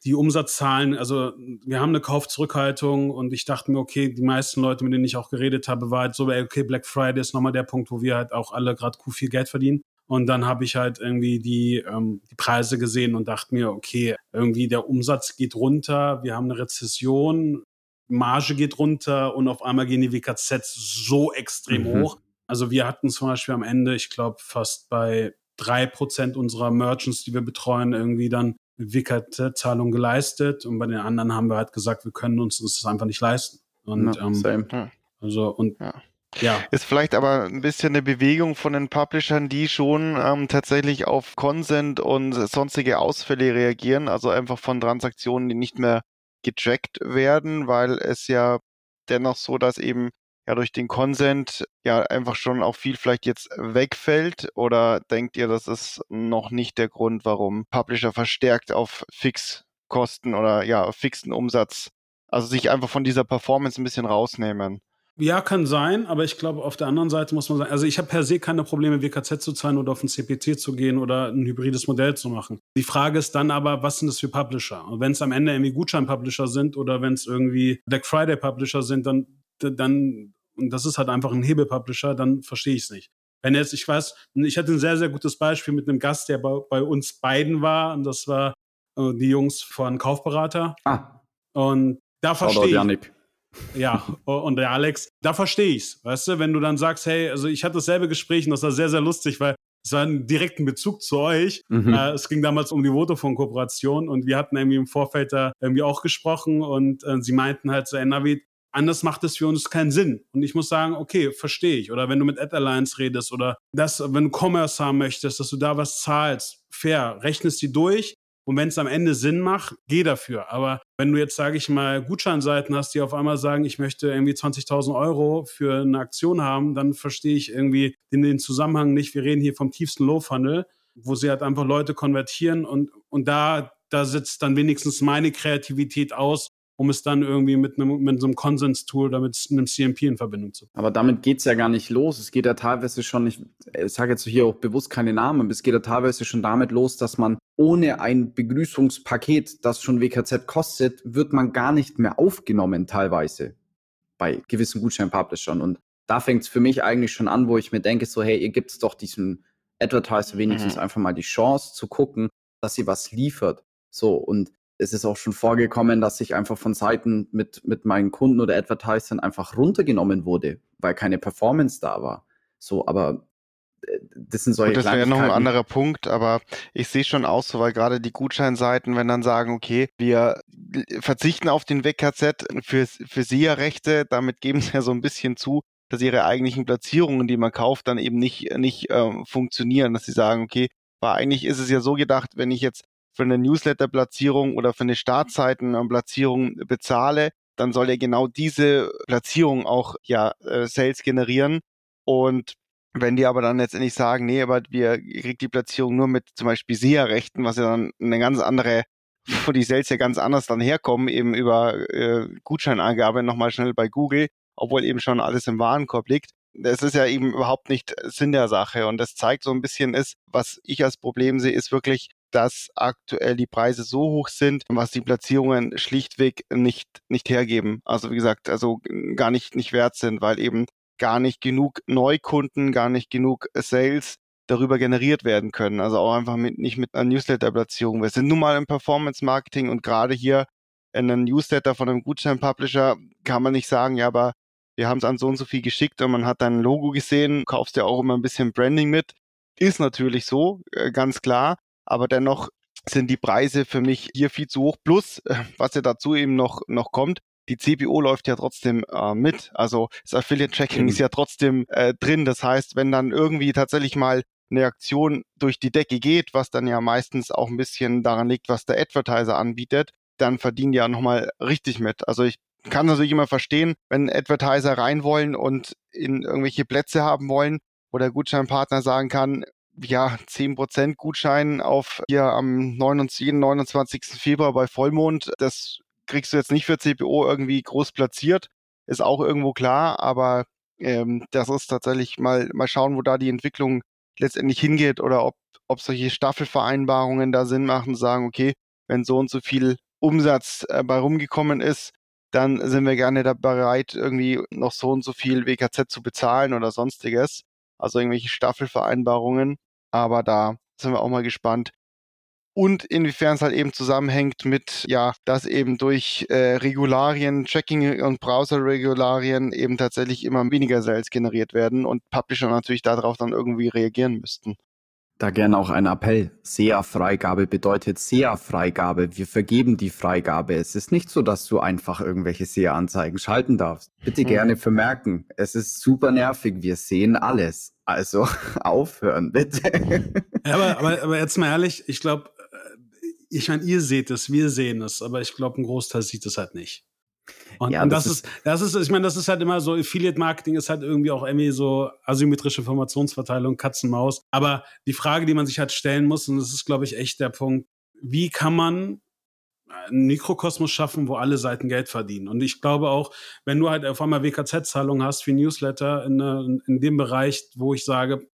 Die Umsatzzahlen, also wir haben eine Kaufzurückhaltung und ich dachte mir, okay, die meisten Leute, mit denen ich auch geredet habe, war halt so, okay, Black Friday ist nochmal der Punkt, wo wir halt auch alle gerade viel Geld verdienen. Und dann habe ich halt irgendwie die, ähm, die Preise gesehen und dachte mir, okay, irgendwie der Umsatz geht runter, wir haben eine Rezession, Marge geht runter und auf einmal gehen die WKZ so extrem mhm. hoch. Also wir hatten zum Beispiel am Ende, ich glaube, fast bei drei Prozent unserer Merchants, die wir betreuen, irgendwie dann WKZ-Zahlung geleistet. Und bei den anderen haben wir halt gesagt, wir können uns das einfach nicht leisten. Und, ja, ähm, also, und ja. Ja. Ist vielleicht aber ein bisschen eine Bewegung von den Publishern, die schon ähm, tatsächlich auf Consent und sonstige Ausfälle reagieren, also einfach von Transaktionen, die nicht mehr getrackt werden, weil es ja dennoch so, dass eben ja durch den Consent ja einfach schon auch viel vielleicht jetzt wegfällt oder denkt ihr, das ist noch nicht der Grund, warum Publisher verstärkt auf Fixkosten oder ja, auf fixen Umsatz, also sich einfach von dieser Performance ein bisschen rausnehmen? Ja, kann sein, aber ich glaube, auf der anderen Seite muss man sagen, also ich habe per se keine Probleme, WKZ zu zahlen oder auf ein CPT zu gehen oder ein hybrides Modell zu machen. Die Frage ist dann aber, was sind das für Publisher? Und wenn es am Ende irgendwie Gutschein-Publisher sind oder wenn es irgendwie Black Friday-Publisher sind, dann, dann, und das ist halt einfach ein Hebel-Publisher, dann verstehe ich es nicht. Wenn jetzt, ich weiß, ich hatte ein sehr, sehr gutes Beispiel mit einem Gast, der bei, bei uns beiden war, und das war äh, die Jungs von Kaufberater. Ah. Und da verstehe ich. Ja, und der Alex, da verstehe ich's, weißt du, wenn du dann sagst, hey, also ich hatte dasselbe Gespräch und das war sehr, sehr lustig, weil es war ein direkten Bezug zu euch. Mhm. Äh, es ging damals um die Vodafone-Kooperation und wir hatten irgendwie im Vorfeld da irgendwie auch gesprochen und äh, sie meinten halt so, ey, Navid, anders macht es für uns keinen Sinn. Und ich muss sagen, okay, verstehe ich. Oder wenn du mit Ad Alliance redest oder das, wenn du Commerce haben möchtest, dass du da was zahlst, fair, rechnest die durch und wenn es am Ende Sinn macht, geh dafür. Aber wenn du jetzt, sage ich mal, Gutscheinseiten hast, die auf einmal sagen, ich möchte irgendwie 20.000 Euro für eine Aktion haben, dann verstehe ich irgendwie den, den Zusammenhang nicht. Wir reden hier vom tiefsten Low-Funnel, wo sie halt einfach Leute konvertieren und, und da, da sitzt dann wenigstens meine Kreativität aus, um es dann irgendwie mit einem, mit so einem Konsens-Tool oder mit einem CMP in Verbindung zu bringen. Aber damit geht es ja gar nicht los. Es geht ja teilweise schon, ich, ich sage jetzt hier auch bewusst keine Namen, aber es geht ja teilweise schon damit los, dass man ohne ein Begrüßungspaket, das schon WKZ kostet, wird man gar nicht mehr aufgenommen teilweise bei gewissen Gutschein-Publishern. Und da fängt es für mich eigentlich schon an, wo ich mir denke, so, hey, ihr gibt doch diesem Advertiser wenigstens mhm. einfach mal die Chance zu gucken, dass sie was liefert. So, und es ist auch schon vorgekommen, dass ich einfach von Seiten mit, mit meinen Kunden oder Advertisern einfach runtergenommen wurde, weil keine Performance da war. So, aber äh, das sind solche Gut, Das wäre noch ein anderer Punkt, aber ich sehe schon aus, so, weil gerade die Gutscheinseiten, wenn dann sagen, okay, wir verzichten auf den WKZ für, für SIA-Rechte, damit geben sie ja so ein bisschen zu, dass ihre eigentlichen Platzierungen, die man kauft, dann eben nicht, nicht äh, funktionieren, dass sie sagen, okay, weil eigentlich ist es ja so gedacht, wenn ich jetzt für eine Newsletter-Platzierung oder für eine Startseiten-Platzierung bezahle, dann soll er genau diese Platzierung auch ja äh, Sales generieren. Und wenn die aber dann letztendlich sagen, nee, aber wir kriegt die Platzierung nur mit zum Beispiel SEA-Rechten, was ja dann eine ganz andere, wo die Sales ja ganz anders dann herkommen, eben über äh, Gutscheinangabe nochmal schnell bei Google, obwohl eben schon alles im Warenkorb liegt. Das ist ja eben überhaupt nicht Sinn der Sache. Und das zeigt so ein bisschen ist, was ich als Problem sehe, ist wirklich, dass aktuell die Preise so hoch sind, was die Platzierungen schlichtweg nicht, nicht hergeben. Also wie gesagt, also gar nicht, nicht wert sind, weil eben gar nicht genug Neukunden, gar nicht genug Sales darüber generiert werden können. Also auch einfach mit, nicht mit einer Newsletter-Platzierung. Wir sind nun mal im Performance-Marketing und gerade hier in einem Newsletter von einem Gutschein-Publisher kann man nicht sagen, ja, aber wir haben es an so und so viel geschickt und man hat dein Logo gesehen, kaufst ja auch immer ein bisschen Branding mit. Ist natürlich so, äh, ganz klar aber dennoch sind die Preise für mich hier viel zu hoch. Plus, äh, was ja dazu eben noch, noch kommt, die CPO läuft ja trotzdem äh, mit. Also das Affiliate-Tracking mhm. ist ja trotzdem äh, drin. Das heißt, wenn dann irgendwie tatsächlich mal eine Aktion durch die Decke geht, was dann ja meistens auch ein bisschen daran liegt, was der Advertiser anbietet, dann verdienen die ja nochmal richtig mit. Also ich kann natürlich immer verstehen, wenn Advertiser rein wollen und in irgendwelche Plätze haben wollen, wo der Gutscheinpartner sagen kann, ja, 10% Gutschein auf hier am 29, 29. Februar bei Vollmond. Das kriegst du jetzt nicht für CPO irgendwie groß platziert. Ist auch irgendwo klar, aber ähm, das ist tatsächlich mal, mal schauen, wo da die Entwicklung letztendlich hingeht oder ob, ob solche Staffelvereinbarungen da Sinn machen, sagen, okay, wenn so und so viel Umsatz äh, bei rumgekommen ist, dann sind wir gerne da bereit, irgendwie noch so und so viel WKZ zu bezahlen oder sonstiges also irgendwelche Staffelvereinbarungen. Aber da sind wir auch mal gespannt. Und inwiefern es halt eben zusammenhängt mit, ja, dass eben durch äh, Regularien, Tracking und Browser-Regularien eben tatsächlich immer weniger Sales generiert werden und Publisher natürlich darauf dann irgendwie reagieren müssten. Da gerne auch ein Appell. SEA-Freigabe bedeutet SEA-Freigabe. Wir vergeben die Freigabe. Es ist nicht so, dass du einfach irgendwelche SEA-Anzeigen schalten darfst. Bitte mhm. gerne vermerken. Es ist super nervig. Wir sehen alles. Also aufhören, bitte. Ja, aber, aber, aber jetzt mal ehrlich, ich glaube, äh, ich meine, ihr seht es, wir sehen es, aber ich glaube, ein Großteil sieht es halt nicht. Und, ja, und das, das, ist, das ist, ich meine, das ist halt immer so, Affiliate-Marketing ist halt irgendwie auch irgendwie so asymmetrische Informationsverteilung, Katzenmaus. Aber die Frage, die man sich halt stellen muss, und das ist, glaube ich, echt der Punkt, wie kann man einen Mikrokosmos schaffen, wo alle Seiten Geld verdienen. Und ich glaube auch, wenn du halt auf einmal WKZ-Zahlungen hast wie Newsletter in, in, in dem Bereich, wo ich sage,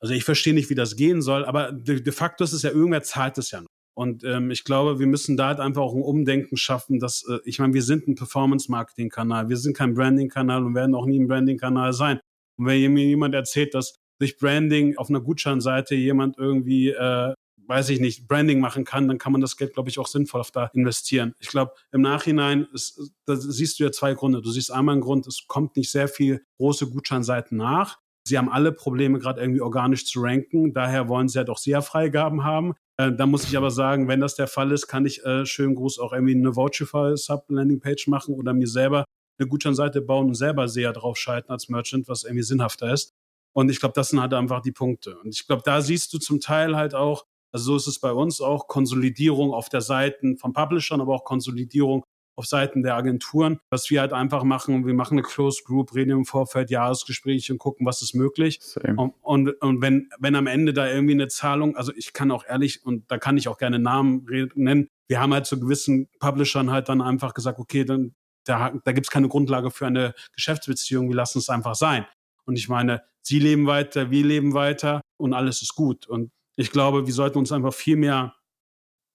also ich verstehe nicht, wie das gehen soll, aber de, de facto ist es ja, irgendwer zahlt es ja noch. Und ähm, ich glaube, wir müssen da halt einfach auch ein Umdenken schaffen, dass, äh, ich meine, wir sind ein Performance-Marketing-Kanal, wir sind kein Branding-Kanal und werden auch nie ein Branding-Kanal sein. Und wenn mir jemand erzählt, dass durch Branding auf einer Gutscheinseite jemand irgendwie, äh, weiß ich nicht, Branding machen kann, dann kann man das Geld, glaube ich, auch sinnvoll da investieren. Ich glaube, im Nachhinein, ist, da siehst du ja zwei Gründe. Du siehst einmal einen Grund, es kommt nicht sehr viel große Gutscheinseiten nach. Sie haben alle Probleme, gerade irgendwie organisch zu ranken. Daher wollen sie halt auch sehr Freigaben haben. Äh, da muss ich aber sagen, wenn das der Fall ist, kann ich äh, schönen Gruß auch irgendwie eine Vouchify-Sub-Landing-Page machen oder mir selber eine Gutscheinseite bauen und selber sehr drauf schalten als Merchant, was irgendwie sinnhafter ist. Und ich glaube, das sind halt einfach die Punkte. Und ich glaube, da siehst du zum Teil halt auch, also so ist es bei uns auch, Konsolidierung auf der Seite von Publishern, aber auch Konsolidierung auf Seiten der Agenturen. Was wir halt einfach machen, wir machen eine Closed Group, reden im Vorfeld Jahresgespräche und gucken, was ist möglich. Und, und, und, wenn, wenn am Ende da irgendwie eine Zahlung, also ich kann auch ehrlich, und da kann ich auch gerne Namen nennen, wir haben halt zu gewissen Publishern halt dann einfach gesagt, okay, dann da, da gibt es keine Grundlage für eine Geschäftsbeziehung, wir lassen es einfach sein. Und ich meine, sie leben weiter, wir leben weiter und alles ist gut. Und ich glaube, wir sollten uns einfach viel mehr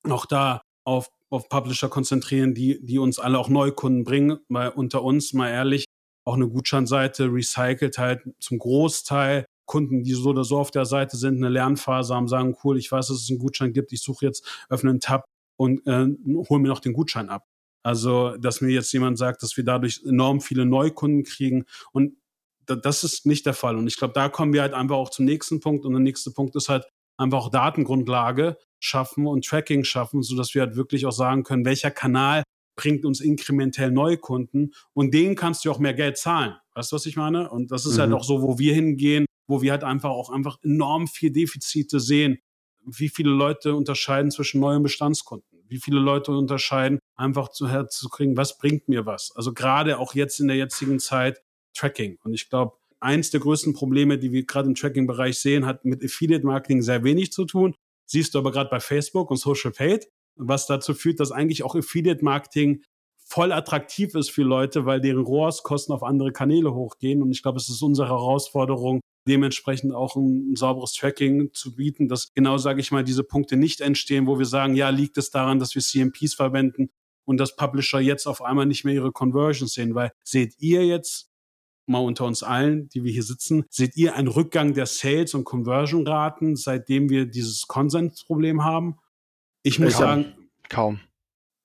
auch da auf, auf Publisher konzentrieren, die, die uns alle auch Neukunden bringen, weil unter uns, mal ehrlich, auch eine Gutscheinseite recycelt halt zum Großteil Kunden, die so oder so auf der Seite sind, eine Lernphase haben, sagen, cool, ich weiß, dass es einen Gutschein gibt, ich suche jetzt, öffne einen Tab und äh, hole mir noch den Gutschein ab. Also, dass mir jetzt jemand sagt, dass wir dadurch enorm viele Neukunden kriegen und das ist nicht der Fall. Und ich glaube, da kommen wir halt einfach auch zum nächsten Punkt. Und der nächste Punkt ist halt einfach auch Datengrundlage schaffen und Tracking schaffen, sodass wir halt wirklich auch sagen können, welcher Kanal bringt uns inkrementell Neukunden und denen kannst du auch mehr Geld zahlen. Weißt du, was ich meine? Und das ist halt mhm. halt auch so, wo wir hingehen, wo wir halt einfach auch einfach enorm viel Defizite sehen. Wie viele Leute unterscheiden zwischen neuen Bestandskunden? Wie viele Leute unterscheiden, einfach zu herzukriegen, was bringt mir was? Also gerade auch jetzt in der jetzigen Zeit Tracking. Und ich glaube, eins der größten Probleme, die wir gerade im Tracking-Bereich sehen, hat mit Affiliate-Marketing sehr wenig zu tun. Siehst du aber gerade bei Facebook und Social Paid, was dazu führt, dass eigentlich auch Affiliate-Marketing voll attraktiv ist für Leute, weil deren ROAS-Kosten auf andere Kanäle hochgehen. Und ich glaube, es ist unsere Herausforderung, dementsprechend auch ein, ein sauberes Tracking zu bieten, dass genau, sage ich mal, diese Punkte nicht entstehen, wo wir sagen, ja, liegt es daran, dass wir CMPs verwenden und dass Publisher jetzt auf einmal nicht mehr ihre Conversions sehen, weil seht ihr jetzt mal unter uns allen, die wir hier sitzen, seht ihr einen Rückgang der Sales- und Conversion-Raten, seitdem wir dieses Consent-Problem haben? Ich muss ich sagen, kaum.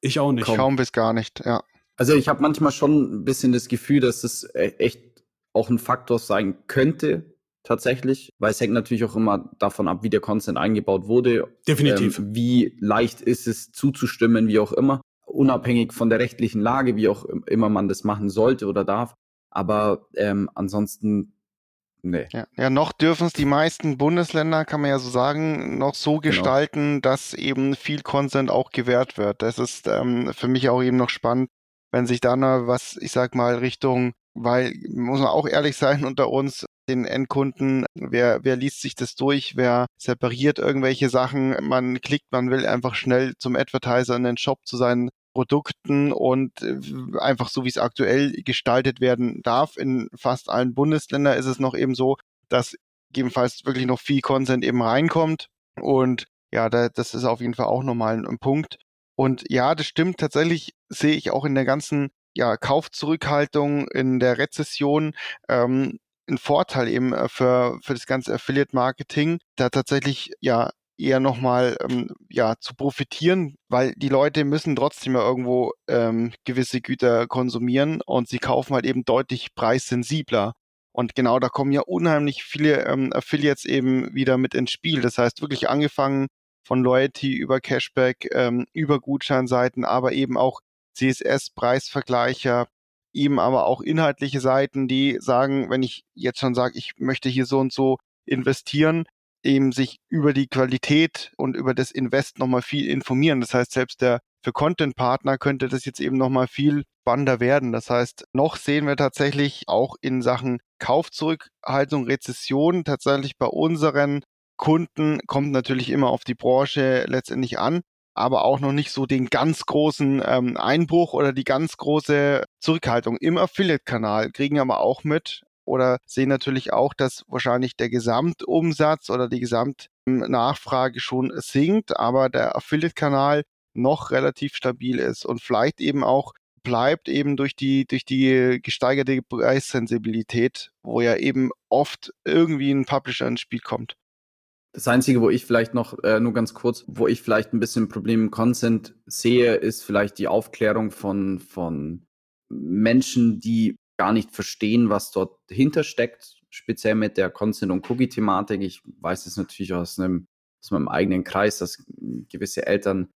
Ich auch nicht. Kaum, kaum bis gar nicht, ja. Also ich habe manchmal schon ein bisschen das Gefühl, dass es e-, echt auch ein Faktor sein könnte, tatsächlich, weil es hängt natürlich auch immer davon ab, wie der Content eingebaut wurde. Definitiv. Ähm, wie leicht ist es zuzustimmen, wie auch immer, unabhängig von der rechtlichen Lage, wie auch immer man das machen sollte oder darf. Aber ähm, ansonsten, nee. Ja, ja noch dürfen es die meisten Bundesländer, kann man ja so sagen, noch so genau. gestalten, dass eben viel Consent auch gewährt wird. Das ist ähm, für mich auch eben noch spannend, wenn sich da noch was, ich sag mal, Richtung, weil, muss man auch ehrlich sein unter uns, den Endkunden, wer, wer liest sich das durch, wer separiert irgendwelche Sachen, man klickt, man will einfach schnell zum Advertiser in den Shop zu seinen Produkten und äh, einfach so, wie es aktuell gestaltet werden darf. In fast allen Bundesländern ist es noch eben so, dass gegebenenfalls wirklich noch viel Consent eben reinkommt. Und ja, da, das ist auf jeden Fall auch nochmal ein, ein Punkt. Und ja, das stimmt. Tatsächlich sehe ich auch in der ganzen ja, Kaufzurückhaltung, in der Rezession ähm, ein Vorteil eben äh, für, für das ganze Affiliate-Marketing, da tatsächlich ja eher nochmal ähm, ja, zu profitieren, weil die Leute müssen trotzdem ja irgendwo ähm, gewisse Güter konsumieren und sie kaufen halt eben deutlich preissensibler. Und genau da kommen ja unheimlich viele ähm, Affiliates eben wieder mit ins Spiel. Das heißt, wirklich angefangen von Loyalty über Cashback, ähm, über Gutscheinseiten, aber eben auch CSS-Preisvergleicher, eben aber auch inhaltliche Seiten, die sagen, wenn ich jetzt schon sage, ich möchte hier so und so investieren, eben sich über die Qualität und über das Invest nochmal viel informieren. Das heißt, selbst der für Content-Partner könnte das jetzt eben nochmal viel spannender werden. Das heißt, noch sehen wir tatsächlich auch in Sachen Kaufzurückhaltung, Rezession tatsächlich bei unseren Kunden kommt natürlich immer auf die Branche letztendlich an, aber auch noch nicht so den ganz großen ähm, Einbruch oder die ganz große Zurückhaltung im Affiliate-Kanal, kriegen aber auch mit, oder sehen natürlich auch, dass wahrscheinlich der Gesamtumsatz oder die Gesamtnachfrage schon sinkt, aber der Affiliate-Kanal noch relativ stabil ist und vielleicht eben auch bleibt eben durch die, durch die gesteigerte Preissensibilität, wo ja eben oft irgendwie ein Publisher ins Spiel kommt. Das Einzige, wo ich vielleicht noch, äh, nur ganz kurz, wo ich vielleicht ein bisschen ein Problem im Consent sehe, ist vielleicht die Aufklärung von, von Menschen, die gar nicht verstehen, was dort hinter steckt, speziell mit der Consent- und Cookie-Thematik. Ich weiß es natürlich aus, einem, aus meinem eigenen Kreis, dass gewisse Eltern,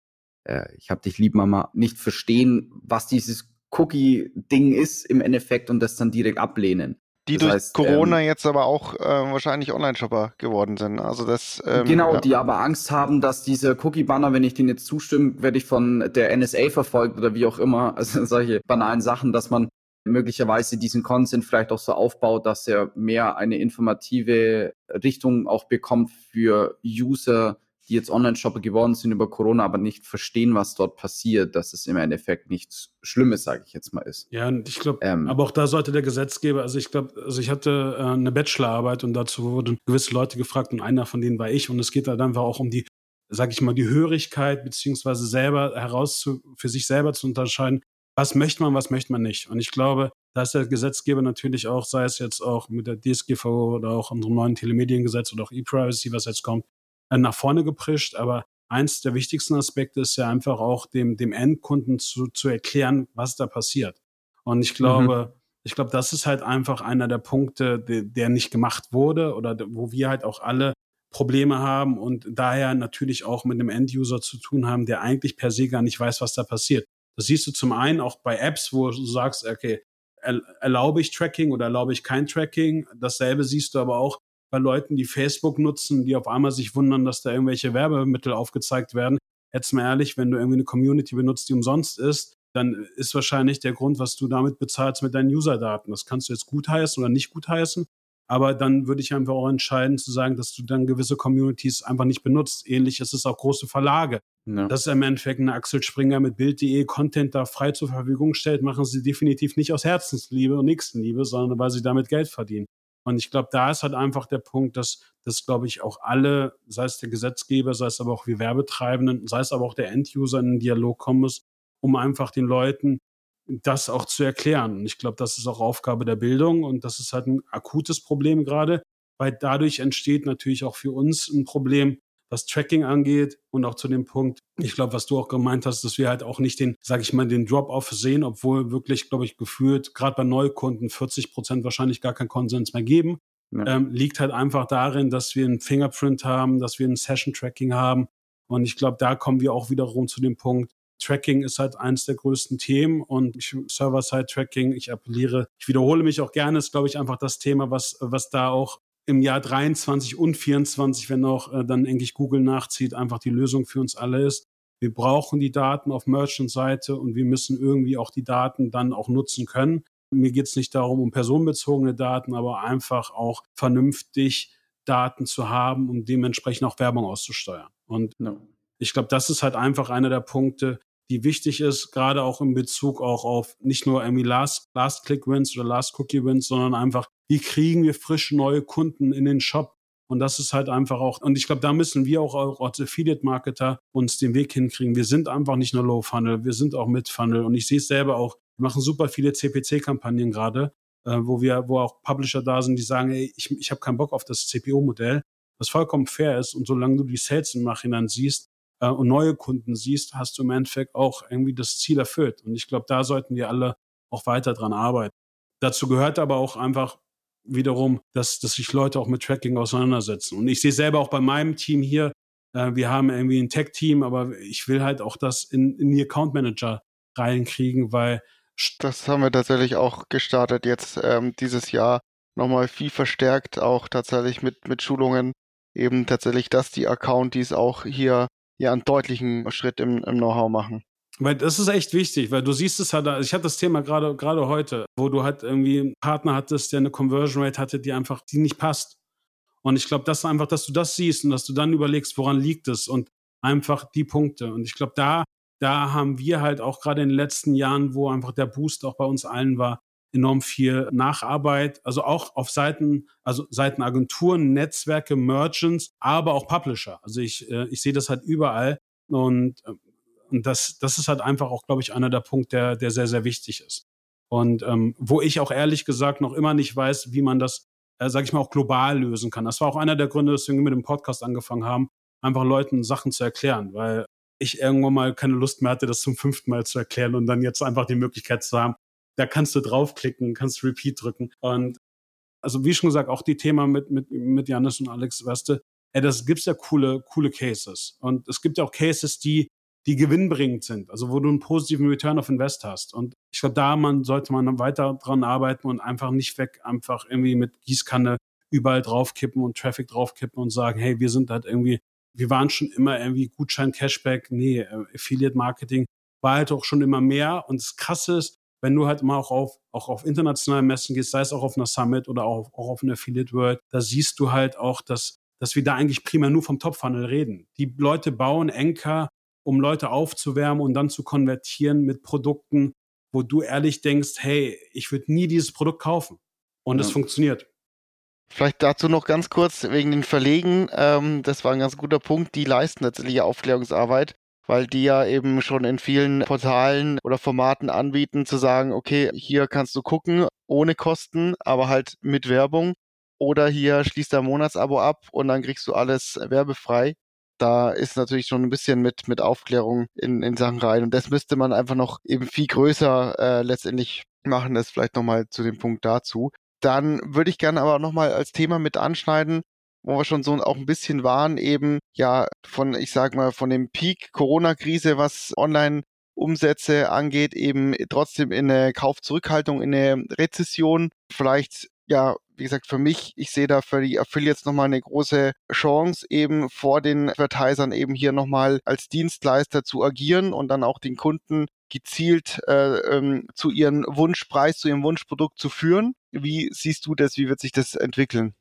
äh, ich habe dich lieb, Mama, nicht verstehen, was dieses Cookie-Ding ist im Endeffekt und das dann direkt ablehnen. Die das durch heißt, Corona ähm, jetzt aber auch äh, wahrscheinlich Online-Shopper geworden sind. Also das ähm, genau, ja. die aber Angst haben, dass diese Cookie-Banner, wenn ich denen jetzt zustimme, werde ich von der NSA verfolgt oder wie auch immer. Also solche banalen Sachen, dass man möglicherweise diesen Consent vielleicht auch so aufbaut, dass er mehr eine informative Richtung auch bekommt für User, die jetzt Online-Shopper geworden sind über Corona, aber nicht verstehen, was dort passiert, dass es im Endeffekt nichts Schlimmes, sage ich jetzt mal, ist. Ja, und ich glaube, ähm, aber auch da sollte der Gesetzgeber, also ich glaube, also ich hatte äh, eine Bachelorarbeit und dazu wurden gewisse Leute gefragt und einer von denen war ich und es geht halt einfach auch um die, sage ich mal, die Hörigkeit beziehungsweise selber heraus für sich selber zu unterscheiden, was möchte man, was möchte man nicht. Und ich glaube, da ist der Gesetzgeber natürlich auch, sei es jetzt auch mit der DSGVO oder auch unserem neuen Telemediengesetz oder auch E-Privacy, was jetzt kommt, äh, nach vorne geprischt. Aber eins der wichtigsten Aspekte ist ja einfach auch dem, dem Endkunden zu, zu erklären, was da passiert. Und ich glaube, mhm. ich glaube, das ist halt einfach einer der Punkte, der, der nicht gemacht wurde oder wo wir halt auch alle Probleme haben und daher natürlich auch mit einem End-User zu tun haben, der eigentlich per se gar nicht weiß, was da passiert. Das siehst du zum einen auch bei Apps, wo du sagst, okay, erlaube ich Tracking oder erlaube ich kein Tracking. Dasselbe siehst du aber auch bei Leuten, die Facebook nutzen, die auf einmal sich wundern, dass da irgendwelche Werbemittel aufgezeigt werden. Jetzt mal ehrlich, wenn du irgendwie eine Community benutzt, die umsonst ist, dann ist wahrscheinlich der Grund, was du damit bezahlst, mit deinen User-Daten. Das kannst du jetzt gutheißen oder nicht gutheißen. Aber dann würde ich einfach auch entscheiden zu sagen, dass du dann gewisse Communities einfach nicht benutzt. Ähnlich ist es auch große Verlage. Ja. Dass im Endeffekt eine Axel Springer mit Bild.de Content da frei zur Verfügung stellt, machen sie definitiv nicht aus Herzensliebe und Nächstenliebe, sondern weil sie damit Geld verdienen. Und ich glaube, da ist halt einfach der Punkt, dass das, glaube ich, auch alle, sei es der Gesetzgeber, sei es aber auch wir Werbetreibenden, sei es aber auch der Enduser in den Dialog kommen muss, um einfach den Leuten das auch zu erklären. Und ich glaube, das ist auch Aufgabe der Bildung und das ist halt ein akutes Problem gerade, weil dadurch entsteht natürlich auch für uns ein Problem, was Tracking angeht und auch zu dem Punkt, ich glaube, was du auch gemeint hast, dass wir halt auch nicht den, sage ich mal, den Drop-off sehen, obwohl wirklich, glaube ich, gefühlt gerade bei Neukunden 40 Prozent wahrscheinlich gar keinen Konsens mehr geben. Ja. Ähm, liegt halt einfach darin, dass wir ein Fingerprint haben, dass wir ein Session-Tracking haben. Und ich glaube, da kommen wir auch wiederum zu dem Punkt, Tracking ist halt eines der größten Themen und Server-Side-Tracking, ich appelliere, ich wiederhole mich auch gerne, ist, glaube ich, einfach das Thema, was, was da auch im Jahr 23 und 24, wenn auch äh, dann eigentlich Google nachzieht, einfach die Lösung für uns alle ist. Wir brauchen die Daten auf Merchant-Seite und wir müssen irgendwie auch die Daten dann auch nutzen können. Mir geht es nicht darum, um personenbezogene Daten, aber einfach auch vernünftig Daten zu haben, um dementsprechend auch Werbung auszusteuern. Und no. ich glaube, das ist halt einfach einer der Punkte, die wichtig ist, gerade auch in Bezug auch auf nicht nur irgendwie Last, Last Click Wins oder Last Cookie Wins, sondern einfach, wie kriegen wir frische neue Kunden in den Shop? Und das ist halt einfach auch, und ich glaube, da müssen wir auch, als Affiliate-Marketer uns den Weg hinkriegen. Wir sind einfach nicht nur Low-Funnel, wir sind auch Mid-Funnel. Und ich sehe es selber auch, wir machen super viele CPC-Kampagnen gerade, äh, wo wir, wo auch Publisher da sind, die sagen, ey, ich, ich habe keinen Bock auf das CPO-Modell, was vollkommen fair ist. Und solange du die Sales im Nachhinein siehst, äh, und neue Kunden siehst, hast du im Endeffekt auch irgendwie das Ziel erfüllt. Und ich glaube, da sollten wir alle auch weiter dran arbeiten. Dazu gehört aber auch einfach wiederum, dass, dass sich Leute auch mit Tracking auseinandersetzen. Und ich sehe selber auch bei meinem Team hier, äh, wir haben irgendwie ein Tech-Team, aber ich will halt auch das in, in die Account Manager reinkriegen, weil das haben wir tatsächlich auch gestartet jetzt ähm, dieses Jahr nochmal viel verstärkt, auch tatsächlich mit, mit Schulungen, eben tatsächlich, dass die Accounties auch hier ja einen deutlichen Schritt im, im Know-how machen. Weil das ist echt wichtig, weil du siehst es halt, ich hatte das Thema gerade gerade heute, wo du halt irgendwie einen Partner hattest, der eine Conversion Rate hatte, die einfach, die nicht passt. Und ich glaube, das ist einfach, dass du das siehst und dass du dann überlegst, woran liegt es und einfach die Punkte. Und ich glaube, da, da haben wir halt auch gerade in den letzten Jahren, wo einfach der Boost auch bei uns allen war, enorm viel Nacharbeit, also auch auf Seiten, also Seiten Agenturen, Netzwerke, Merchants, aber auch Publisher. Also ich, äh, ich sehe das halt überall und, äh, und das, das ist halt einfach auch, glaube ich, einer der Punkte, der, der sehr, sehr wichtig ist. Und ähm, wo ich auch ehrlich gesagt noch immer nicht weiß, wie man das, äh, sage ich mal, auch global lösen kann. Das war auch einer der Gründe, dass wir mit dem Podcast angefangen haben, einfach Leuten Sachen zu erklären, weil ich irgendwann mal keine Lust mehr hatte, das zum fünften Mal zu erklären und dann jetzt einfach die Möglichkeit zu haben, da kannst du draufklicken, kannst Repeat drücken. Und also wie schon gesagt, auch die Thema mit, mit, mit Janis und Alex, weißt du, ey, das gibt's ja coole, coole Cases. Und es gibt ja auch Cases, die, die gewinnbringend sind, also wo du einen positiven Return of Invest hast. Und ich glaube, da man, sollte man weiter dran arbeiten und einfach nicht weg, einfach irgendwie mit Gießkanne überall draufkippen und Traffic draufkippen und sagen, hey, wir sind halt irgendwie, wir waren schon immer irgendwie Gutschein, Cashback, nee, äh, Affiliate Marketing war halt auch schon immer mehr. Und das Krasse ist, wenn du halt mal auch auf, auch auf internationalen Messen gehst, sei es auch auf einer Summit oder auch, auch auf einer Affiliate World, da siehst du halt auch, dass dass wir da eigentlich primär nur vom Topfunnel reden. Die Leute bauen Enker, um Leute aufzuwärmen und dann zu konvertieren mit Produkten, wo du ehrlich denkst, hey, ich würde nie dieses Produkt kaufen. Und es funktioniert. Vielleicht dazu noch ganz kurz wegen den Verlegen. Ähm, das war ein ganz guter Punkt. Die leisten tatsächlich Aufklärungsarbeit, weil die ja eben schon in vielen Portalen oder Formaten anbieten, zu sagen, okay, hier kannst du gucken, ohne Kosten, aber halt mit Werbung. Oder hier schließt dein Monatsabo ab und dann kriegst du alles werbefrei. Da ist natürlich schon ein bisschen mit, mit Aufklärung in, in Sachen rein. Und das müsste man einfach noch eben viel größer äh, letztendlich machen. Das vielleicht nochmal zu dem Punkt dazu. Dann würde ich gerne aber nochmal als Thema mit anschneiden, wo wir schon so auch ein bisschen waren, eben ja von, ich sag mal, von dem Peak Corona-Krise, was online Umsätze angeht, eben trotzdem in eine Kaufzurückhaltung, in eine Rezession. Vielleicht ja, wie gesagt, für mich, ich sehe da für die Affiliates nochmal eine große Chance, eben vor den Advertisern eben hier nochmal als Dienstleister zu agieren und dann auch den Kunden gezielt äh, ähm, zu ihrem Wunschpreis, zu ihrem Wunschprodukt zu führen. Wie siehst du das? Wie wird sich das entwickeln?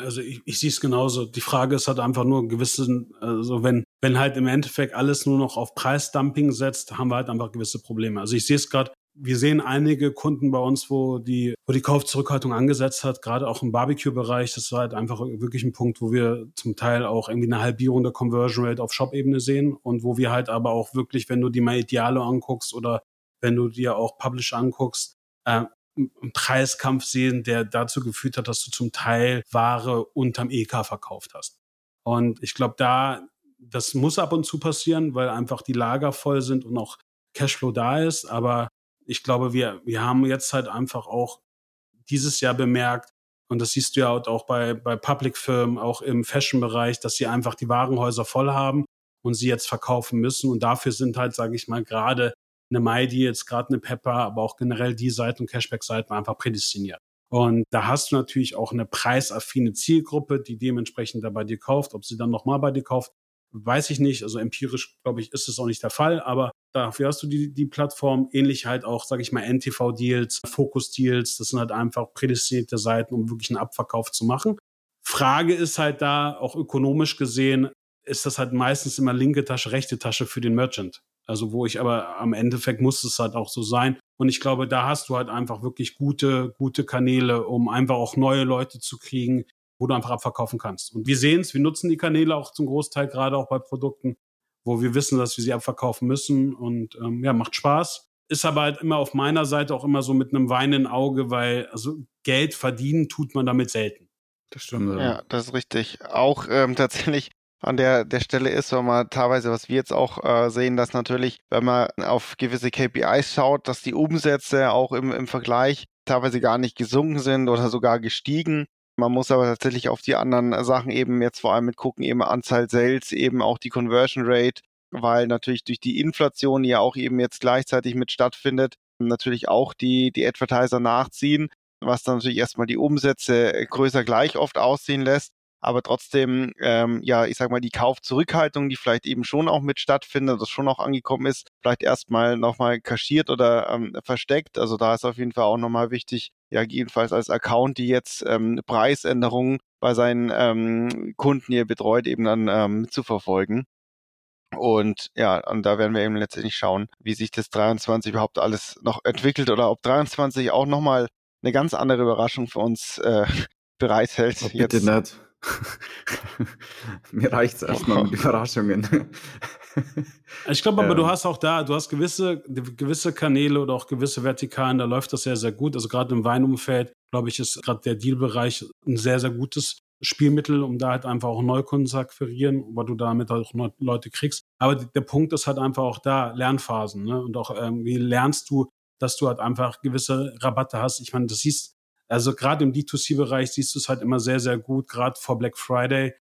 Also ich, ich sehe es genauso. Die Frage ist halt einfach nur gewissen, also wenn, wenn halt im Endeffekt alles nur noch auf Preisdumping setzt, haben wir halt einfach gewisse Probleme. Also ich sehe es gerade wir sehen einige Kunden bei uns, wo die, wo die Kaufzurückhaltung angesetzt hat, gerade auch im Barbecue-Bereich. Das war halt einfach wirklich ein Punkt, wo wir zum Teil auch irgendwie eine Halbierung der Conversion Rate auf Shop-Ebene sehen und wo wir halt aber auch wirklich, wenn du dir mal Ideale anguckst oder wenn du dir auch Publisher anguckst, äh, einen Preiskampf sehen, der dazu geführt hat, dass du zum Teil Ware unterm EK verkauft hast. Und ich glaube, da, das muss ab und zu passieren, weil einfach die Lager voll sind und auch Cashflow da ist. Aber ich glaube, wir, wir haben jetzt halt einfach auch dieses Jahr bemerkt, und das siehst du ja auch bei, bei Public-Firmen, auch im Fashion-Bereich, dass sie einfach die Warenhäuser voll haben und sie jetzt verkaufen müssen. Und dafür sind halt, sage ich mal, gerade eine Mighty, jetzt gerade eine Pepper, aber auch generell die Seiten und Cashback-Seiten einfach prädestiniert. Und da hast du natürlich auch eine preisaffine Zielgruppe, die dementsprechend da bei dir kauft. Ob sie dann nochmal bei dir kauft, weiß ich nicht. Also empirisch, glaube ich, ist es auch nicht der Fall. Aber dafür hast du die, die Plattform. Ähnlich halt auch, sage ich mal, NTV-Deals, Focus-Deals. Das sind halt einfach prädestinierte Seiten, um wirklich einen Abverkauf zu machen. Frage ist halt da, auch ökonomisch gesehen, ist das halt meistens immer linke Tasche, rechte Tasche für den Merchant. Also wo ich aber am Endeffekt muss es halt auch so sein. Und ich glaube, da hast du halt einfach wirklich gute, gute Kanäle, um einfach auch neue Leute zu kriegen, wo du einfach abverkaufen kannst. Und wir sehen es, wir nutzen die Kanäle auch zum Großteil, gerade auch bei Produkten, wo wir wissen, dass wir sie abverkaufen müssen. Und ähm, ja, macht Spaß. Ist aber halt immer auf meiner Seite auch immer so mit einem weinenden Auge, weil also Geld verdienen tut man damit selten. Das stimmt. Ja, ja das ist richtig. Auch ähm, tatsächlich an der, der Stelle ist, wenn man teilweise, was wir jetzt auch äh, sehen, dass natürlich, wenn man auf gewisse KPIs schaut, dass die Umsätze auch im, im Vergleich teilweise gar nicht gesunken sind oder sogar gestiegen. Man muss aber tatsächlich auf die anderen Sachen eben jetzt vor allem mit gucken, eben Anzahl Sales, eben auch die Conversion Rate, weil natürlich durch die Inflation, die ja auch eben jetzt gleichzeitig mit stattfindet, natürlich auch die, die Advertiser nachziehen, was dann natürlich erstmal die Umsätze größer gleich oft aussehen lässt aber trotzdem, ähm, ja, ich sag mal, die Kaufzurückhaltung, die vielleicht eben schon auch mit stattfindet, das schon auch angekommen ist, vielleicht erstmal nochmal kaschiert oder ähm, versteckt. Also da ist auf jeden Fall auch nochmal wichtig, ja, jedenfalls als Account, die jetzt ähm, Preisänderungen bei seinen ähm, Kunden hier betreut, eben dann ähm, mitzuverfolgen. Und ja, und da werden wir eben letztendlich schauen, wie sich das 23 überhaupt alles noch entwickelt oder ob 23 auch nochmal eine ganz andere Überraschung für uns äh, bereithält. Oh, bitte jetzt. nicht. Mir reicht es erstmal mit Überraschungen. ich glaube aber, ähm. du hast auch da, du hast gewisse, gewisse Kanäle oder auch gewisse Vertikalen, da läuft das sehr, sehr gut. Also gerade im Weinumfeld, glaube ich, ist gerade der Dealbereich ein sehr, sehr gutes Spielmittel, um da halt einfach auch Neukunden zu akquirieren, weil du damit auch Leute kriegst. Aber der Punkt ist halt einfach auch da, Lernphasen. Ne? Und auch ähm, wie lernst du, dass du halt einfach gewisse Rabatte hast. Ich meine, das siehst also gerade im D2C-Bereich siehst du es halt immer sehr, sehr gut, gerade vor Black Friday,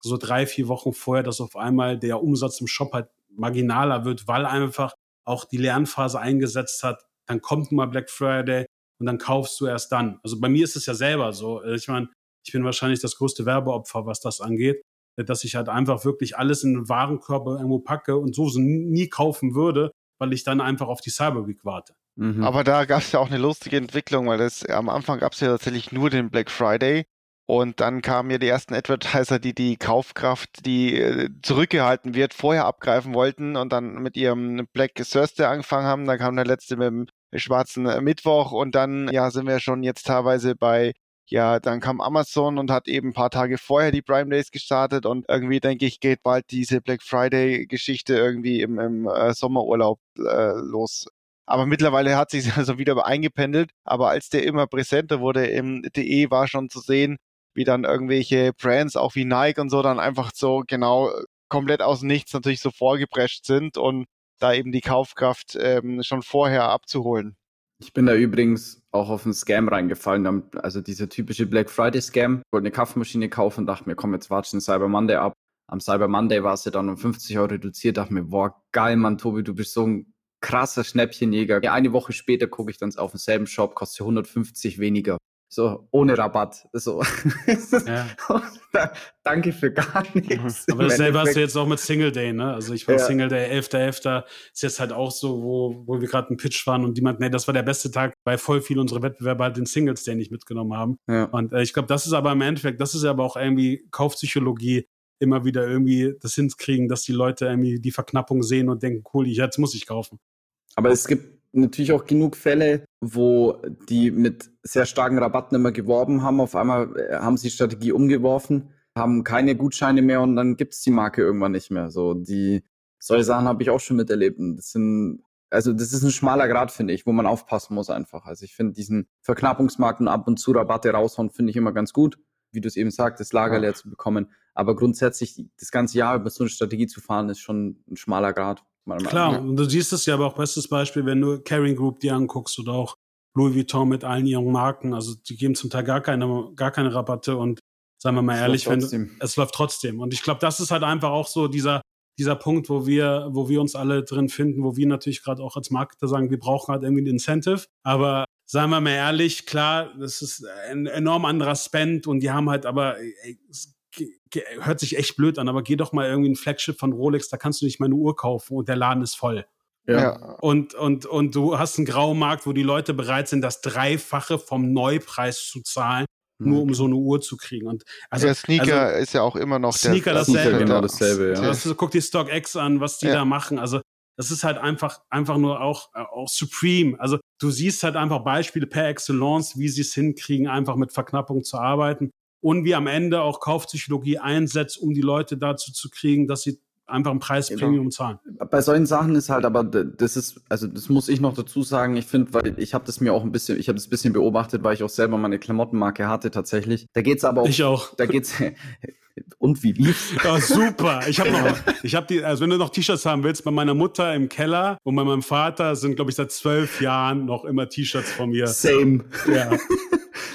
so drei, vier Wochen vorher, dass auf einmal der Umsatz im Shop halt marginaler wird, weil einfach auch die Lernphase eingesetzt hat. Dann kommt mal Black Friday und dann kaufst du erst dann. Also bei mir ist es ja selber so. Also ich meine, ich bin wahrscheinlich das größte Werbeopfer, was das angeht, dass ich halt einfach wirklich alles in den Warenkörper irgendwo packe und so nie kaufen würde, weil ich dann einfach auf die Cyber Week warte. Mhm. Aber da gab es ja auch eine lustige Entwicklung, weil das am Anfang gab es ja tatsächlich nur den Black Friday Und dann kamen ja die ersten Advertiser, die die Kaufkraft, die äh, zurückgehalten wird, vorher abgreifen wollten und dann mit ihrem Black Thursday angefangen haben. Dann kam der letzte mit dem schwarzen Mittwoch und dann ja sind wir schon jetzt teilweise bei ja, dann kam Amazon und hat eben ein paar Tage vorher die Prime Days gestartet und irgendwie denke ich, geht bald diese Black Friday Geschichte irgendwie im, im äh, Sommerurlaub äh, los. Aber mittlerweile hat sich also wieder eingependelt. Aber als der immer präsenter wurde im DE, war schon zu sehen, wie dann irgendwelche Brands, auch wie Nike und so, dann einfach so genau komplett aus Nichts natürlich so vorgeprescht sind und da eben die Kaufkraft ähm, schon vorher abzuholen. Ich bin da übrigens auch auf einen Scam reingefallen. Also dieser typische Black Friday Scam. Ich wollte eine Kaffeemaschine kaufen und dachte mir, komm, jetzt watschen Cyber Monday ab. Am Cyber Monday war ja dann um 50 Euro reduziert. Dachte mir, boah, geil, Mann, Tobi, du bist so ein krasser Schnäppchenjäger. Eine Woche später gucke ich dann auf denselben Shop, kostet 150 weniger. So, ohne Rabatt. So. Ja. Danke für gar nichts. Aber dasselbe hast du jetzt auch mit Single Day, ne? Also ich war ja. Single Day 11.11. .11. ist jetzt halt auch so, wo, wo wir gerade einen Pitch waren und meinten, nee, das war der beste Tag, weil voll viele unsere Wettbewerber halt den Singles Day nicht mitgenommen haben. Ja. Und äh, ich glaube, das ist aber im Endeffekt, das ist aber auch irgendwie Kaufpsychologie, immer wieder irgendwie das hinkriegen, dass die Leute irgendwie die Verknappung sehen und denken, cool, jetzt muss ich kaufen. Aber es gibt natürlich auch genug Fälle, wo die mit sehr starken Rabatten immer geworben haben. Auf einmal äh, haben sie die Strategie umgeworfen, haben keine Gutscheine mehr und dann gibt es die Marke irgendwann nicht mehr. So die solche Sachen habe ich auch schon miterlebt. Und das sind also das ist ein schmaler Grad, finde ich, wo man aufpassen muss einfach. Also ich finde diesen Verknappungsmarkt und ab und zu Rabatte raushauen, finde ich immer ganz gut, wie du es eben sagst, das Lager leer zu bekommen. Aber grundsätzlich das ganze Jahr über so eine Strategie zu fahren, ist schon ein schmaler Grad. Klar, und du siehst es ja aber auch bestes Beispiel, wenn du Caring Group dir anguckst oder auch Louis Vuitton mit allen ihren Marken. Also die geben zum Teil gar keine, gar keine Rabatte und sagen wir mal es ehrlich, wenn du, es läuft trotzdem. Und ich glaube, das ist halt einfach auch so dieser, dieser Punkt, wo wir, wo wir uns alle drin finden, wo wir natürlich gerade auch als Marketer sagen, wir brauchen halt irgendwie ein Incentive. Aber sagen wir mal ehrlich, klar, das ist ein enorm anderer Spend und die haben halt aber, ey, hört sich echt blöd an, aber geh doch mal irgendwie ein Flagship von Rolex, da kannst du nicht mal eine Uhr kaufen und der Laden ist voll. Ja. Und, und, und du hast einen grauen Markt, wo die Leute bereit sind, das Dreifache vom Neupreis zu zahlen, nur um so eine Uhr zu kriegen. Und also, der Sneaker also, ist ja auch immer noch Sneaker der dasselbe. Sneaker genau dasselbe, ja. Also, guck dir StockX an, was die ja. da machen. Also das ist halt einfach, einfach nur auch, äh, auch Supreme. Also du siehst halt einfach Beispiele per Excellence, wie sie es hinkriegen, einfach mit Verknappung zu arbeiten und wie am Ende auch Kaufpsychologie einsetzt, um die Leute dazu zu kriegen, dass sie einfach ein Preispremium genau. zahlen. Bei solchen Sachen ist halt aber das ist also das muss ich noch dazu sagen, ich finde, weil ich habe das mir auch ein bisschen ich habe das ein bisschen beobachtet, weil ich auch selber meine Klamottenmarke hatte tatsächlich. Da geht's aber auch Ich auch. Da geht's und wie lief's? Ja, super. Ich habe noch ich habe die also wenn du noch T-Shirts haben willst, bei meiner Mutter im Keller und bei meinem Vater sind glaube ich seit zwölf Jahren noch immer T-Shirts von mir. Same. Ja.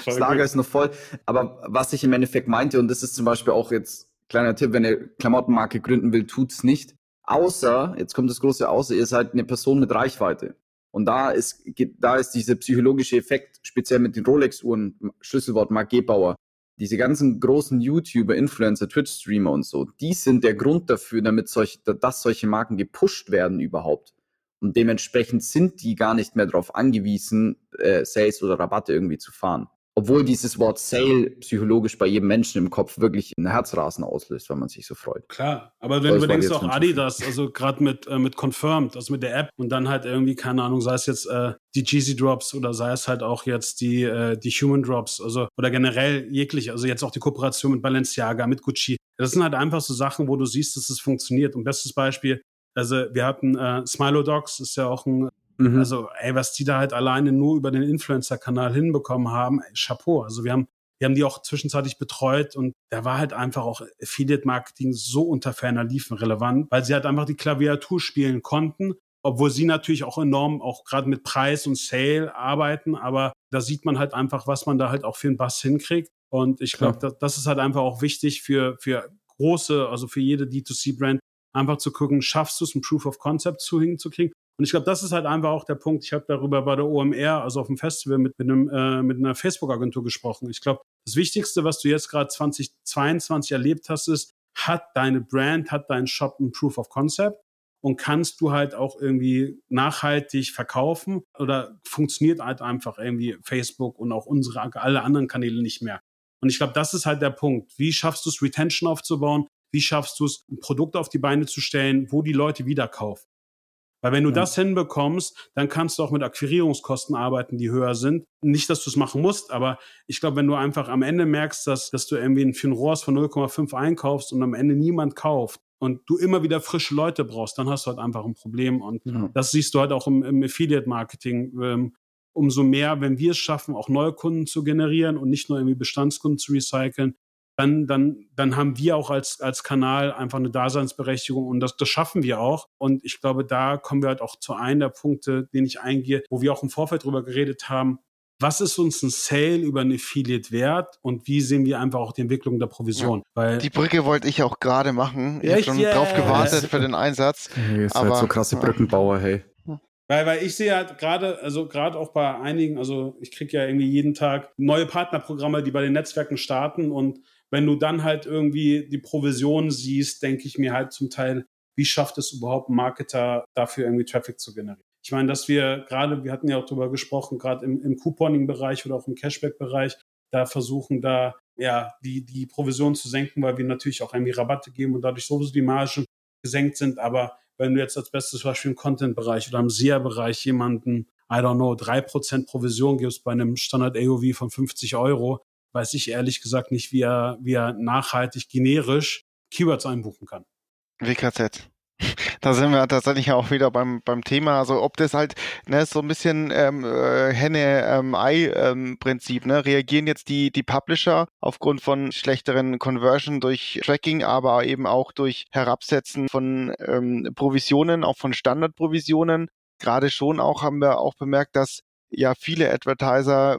Das Lager ist noch voll. Aber was ich im Endeffekt meinte, und das ist zum Beispiel auch jetzt kleiner Tipp, wenn ihr Klamottenmarke gründen will, tut's nicht. Außer, jetzt kommt das große Außer, ihr seid eine Person mit Reichweite. Und da ist, da ist dieser psychologische Effekt, speziell mit den Rolex-Uhren, Schlüsselwort Mark Gebauer, diese ganzen großen YouTuber, Influencer, Twitch-Streamer und so, die sind der Grund dafür, damit solche, dass solche Marken gepusht werden überhaupt. Und dementsprechend sind die gar nicht mehr darauf angewiesen, äh, Sales oder Rabatte irgendwie zu fahren obwohl dieses Wort Sale psychologisch bei jedem Menschen im Kopf wirklich ein Herzrasen auslöst, wenn man sich so freut. Klar, aber wenn du bedenkst auch Adidas, also gerade mit, äh, mit Confirmed, also mit der App und dann halt irgendwie, keine Ahnung, sei es jetzt äh, die Jeezy Drops oder sei es halt auch jetzt die, äh, die Human Drops, also oder generell jeglich, also jetzt auch die Kooperation mit Balenciaga, mit Gucci. Das sind halt einfach so Sachen, wo du siehst, dass es funktioniert. Und bestes Beispiel, also wir hatten äh, Smilo Dogs, ist ja auch ein Mhm. Also, ey, was die da halt alleine nur über den Influencer-Kanal hinbekommen haben, ey, Chapeau. Also wir haben, wir haben die auch zwischenzeitlich betreut und da war halt einfach auch Affiliate-Marketing so unter ferner Liefen relevant, weil sie halt einfach die Klaviatur spielen konnten, obwohl sie natürlich auch enorm auch gerade mit Preis und Sale arbeiten, aber da sieht man halt einfach, was man da halt auch für einen Bass hinkriegt. Und ich glaube, das, das ist halt einfach auch wichtig für, für große, also für jede D2C-Brand, einfach zu gucken, schaffst du es, ein Proof of Concept zu hinzukriegen und ich glaube, das ist halt einfach auch der Punkt. Ich habe darüber bei der OMR, also auf dem Festival, mit, mit, einem, äh, mit einer Facebook-Agentur gesprochen. Ich glaube, das Wichtigste, was du jetzt gerade 2022 erlebt hast, ist, hat deine Brand, hat dein Shop ein Proof of Concept und kannst du halt auch irgendwie nachhaltig verkaufen oder funktioniert halt einfach irgendwie Facebook und auch unsere alle anderen Kanäle nicht mehr. Und ich glaube, das ist halt der Punkt. Wie schaffst du es, Retention aufzubauen? Wie schaffst du es, ein Produkt auf die Beine zu stellen, wo die Leute wieder kaufen? Weil wenn du ja. das hinbekommst, dann kannst du auch mit Akquirierungskosten arbeiten, die höher sind. Nicht, dass du es machen musst, aber ich glaube, wenn du einfach am Ende merkst, dass, dass du irgendwie ein ROAS von 0,5 einkaufst und am Ende niemand kauft und du immer wieder frische Leute brauchst, dann hast du halt einfach ein Problem. Und ja. das siehst du halt auch im, im Affiliate-Marketing. Ähm, umso mehr, wenn wir es schaffen, auch neue Kunden zu generieren und nicht nur irgendwie Bestandskunden zu recyceln, dann, dann, dann haben wir auch als, als Kanal einfach eine Daseinsberechtigung und das, das schaffen wir auch. Und ich glaube, da kommen wir halt auch zu einem der Punkte, den ich eingehe, wo wir auch im Vorfeld drüber geredet haben. Was ist uns ein Sale über ein Affiliate wert und wie sehen wir einfach auch die Entwicklung der Provision? Ja. Weil die Brücke wollte ich auch gerade machen. Ich habe schon yes. drauf gewartet für den Einsatz. Hey, ihr seid so krasse Brückenbauer, hey. Weil, weil ich sehe halt gerade, also gerade auch bei einigen, also ich kriege ja irgendwie jeden Tag neue Partnerprogramme, die bei den Netzwerken starten und wenn du dann halt irgendwie die Provision siehst, denke ich mir halt zum Teil, wie schafft es überhaupt ein Marketer dafür irgendwie Traffic zu generieren? Ich meine, dass wir gerade, wir hatten ja auch darüber gesprochen, gerade im, im Couponing-Bereich oder auch im Cashback-Bereich, da versuchen da ja die, die Provision zu senken, weil wir natürlich auch irgendwie Rabatte geben und dadurch sowieso die Margen gesenkt sind. Aber wenn du jetzt als bestes Beispiel im Content-Bereich oder im SEA-Bereich jemanden, I don't know, drei Prozent Provision gibst bei einem Standard-AOV von 50 Euro, weiß ich ehrlich gesagt nicht, wie er, wie er nachhaltig generisch Keywords einbuchen kann. WKZ. Da sind wir tatsächlich auch wieder beim, beim Thema, also ob das halt ne, so ein bisschen ähm, äh, Henne-Ei-Prinzip, ähm, ne? reagieren jetzt die, die Publisher aufgrund von schlechteren Conversion durch Tracking, aber eben auch durch Herabsetzen von ähm, Provisionen, auch von Standardprovisionen. Gerade schon auch haben wir auch bemerkt, dass ja viele Advertiser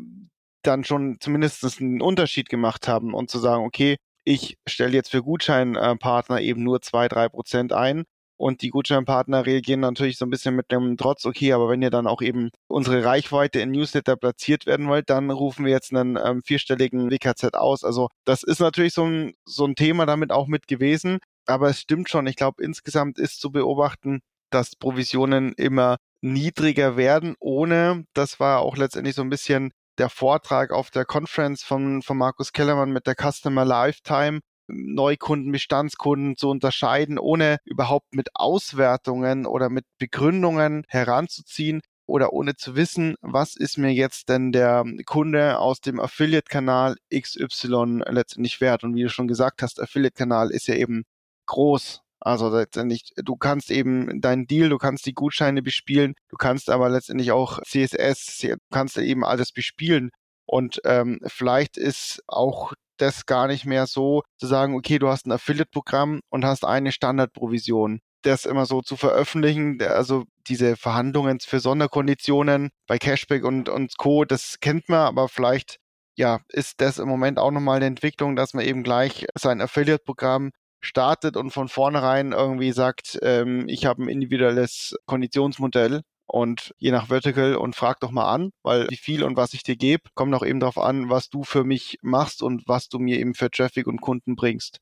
dann schon zumindest einen Unterschied gemacht haben und zu sagen, okay, ich stelle jetzt für Gutscheinpartner eben nur zwei, drei Prozent ein. Und die Gutscheinpartner reagieren natürlich so ein bisschen mit dem Trotz, okay, aber wenn ihr dann auch eben unsere Reichweite in Newsletter platziert werden wollt, dann rufen wir jetzt einen ähm, vierstelligen WKZ aus. Also das ist natürlich so ein, so ein Thema damit auch mit gewesen. Aber es stimmt schon. Ich glaube, insgesamt ist zu beobachten, dass Provisionen immer niedriger werden, ohne, das war auch letztendlich so ein bisschen der Vortrag auf der Conference von, von Markus Kellermann mit der Customer Lifetime, Neukunden, Bestandskunden zu unterscheiden, ohne überhaupt mit Auswertungen oder mit Begründungen heranzuziehen oder ohne zu wissen, was ist mir jetzt denn der Kunde aus dem Affiliate-Kanal XY letztendlich wert. Und wie du schon gesagt hast, Affiliate-Kanal ist ja eben groß. Also letztendlich, du kannst eben deinen Deal, du kannst die Gutscheine bespielen, du kannst aber letztendlich auch CSS, du kannst eben alles bespielen. Und ähm, vielleicht ist auch das gar nicht mehr so zu sagen, okay, du hast ein Affiliate-Programm und hast eine Standardprovision. Das immer so zu veröffentlichen, also diese Verhandlungen für Sonderkonditionen bei Cashback und, und Co., das kennt man, aber vielleicht ja, ist das im Moment auch nochmal eine Entwicklung, dass man eben gleich sein Affiliate-Programm startet und von vornherein irgendwie sagt, ähm, ich habe ein individuelles Konditionsmodell und je nach Vertical und frag doch mal an, weil wie viel und was ich dir gebe, kommt auch eben darauf an, was du für mich machst und was du mir eben für Traffic und Kunden bringst.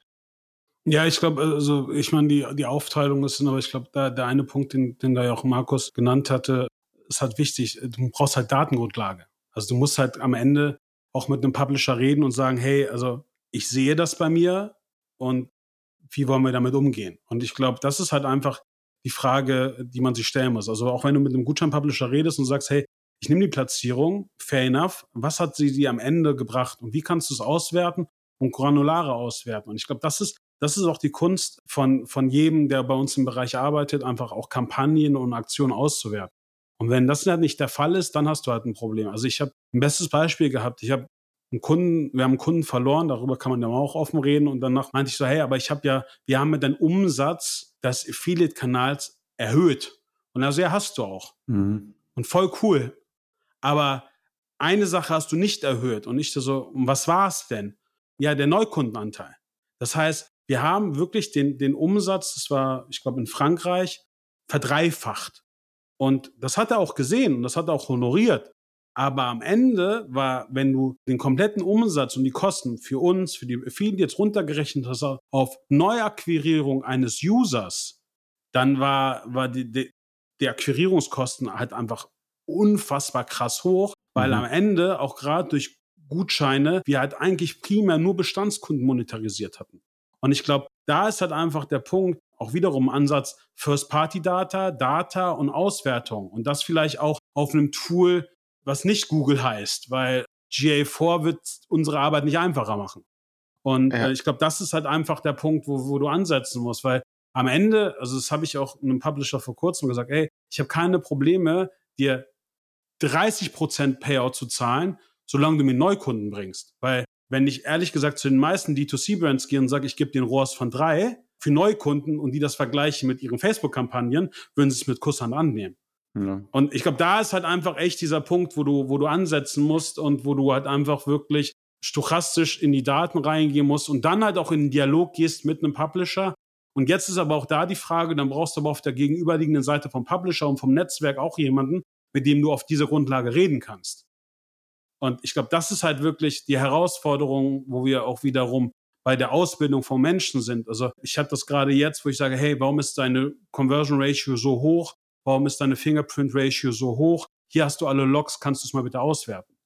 Ja, ich glaube, also ich meine, die, die Aufteilung ist, aber ich glaube, da der eine Punkt, den, den da ja auch Markus genannt hatte, ist halt wichtig. Du brauchst halt Datengrundlage. Also du musst halt am Ende auch mit einem Publisher reden und sagen, hey, also ich sehe das bei mir und wie wollen wir damit umgehen? Und ich glaube, das ist halt einfach die Frage, die man sich stellen muss. Also auch wenn du mit einem Gutschein-Publisher redest und sagst, hey, ich nehme die Platzierung, fair enough, was hat sie dir am Ende gebracht und wie kannst du es auswerten und granulare auswerten? Und ich glaube, das ist, das ist auch die Kunst von, von jedem, der bei uns im Bereich arbeitet, einfach auch Kampagnen und Aktionen auszuwerten. Und wenn das halt nicht der Fall ist, dann hast du halt ein Problem. Also ich habe ein bestes Beispiel gehabt. Ich habe einen Kunden, wir haben einen Kunden verloren, darüber kann man ja auch offen reden. Und danach meinte ich so, hey, aber ich habe ja, wir haben mit deinem Umsatz des Affiliate-Kanals erhöht. Und also ja, hast du auch. Mhm. Und voll cool. Aber eine Sache hast du nicht erhöht. Und ich so, was war es denn? Ja, der Neukundenanteil. Das heißt, wir haben wirklich den, den Umsatz, das war, ich glaube, in Frankreich, verdreifacht. Und das hat er auch gesehen und das hat er auch honoriert. Aber am Ende war, wenn du den kompletten Umsatz und die Kosten für uns, für die Affiliates runtergerechnet hast auf Neuakquirierung eines Users, dann war, war die, die, die Akquirierungskosten halt einfach unfassbar krass hoch, weil mhm. am Ende auch gerade durch Gutscheine wir halt eigentlich primär nur Bestandskunden monetarisiert hatten. Und ich glaube, da ist halt einfach der Punkt, auch wiederum Ansatz First-Party-Data, Data und Auswertung. Und das vielleicht auch auf einem Tool, was nicht Google heißt, weil GA4 wird unsere Arbeit nicht einfacher machen. Und ja. äh, ich glaube, das ist halt einfach der Punkt, wo, wo du ansetzen musst, weil am Ende, also das habe ich auch einem Publisher vor kurzem gesagt, ey, ich habe keine Probleme, dir 30% Payout zu zahlen, solange du mir Neukunden bringst. Weil wenn ich ehrlich gesagt zu den meisten D2C-Brands gehe und sage, ich gebe den ROAS von drei für Neukunden und die das vergleichen mit ihren Facebook-Kampagnen, würden sie es mit Kusshand annehmen. Und ich glaube, da ist halt einfach echt dieser Punkt, wo du, wo du ansetzen musst und wo du halt einfach wirklich stochastisch in die Daten reingehen musst und dann halt auch in den Dialog gehst mit einem Publisher. Und jetzt ist aber auch da die Frage, dann brauchst du aber auf der gegenüberliegenden Seite vom Publisher und vom Netzwerk auch jemanden, mit dem du auf dieser Grundlage reden kannst. Und ich glaube, das ist halt wirklich die Herausforderung, wo wir auch wiederum bei der Ausbildung von Menschen sind. Also ich habe das gerade jetzt, wo ich sage, hey, warum ist deine Conversion Ratio so hoch? Warum ist deine Fingerprint Ratio so hoch? Hier hast du alle Logs, kannst du es mal bitte auswerten.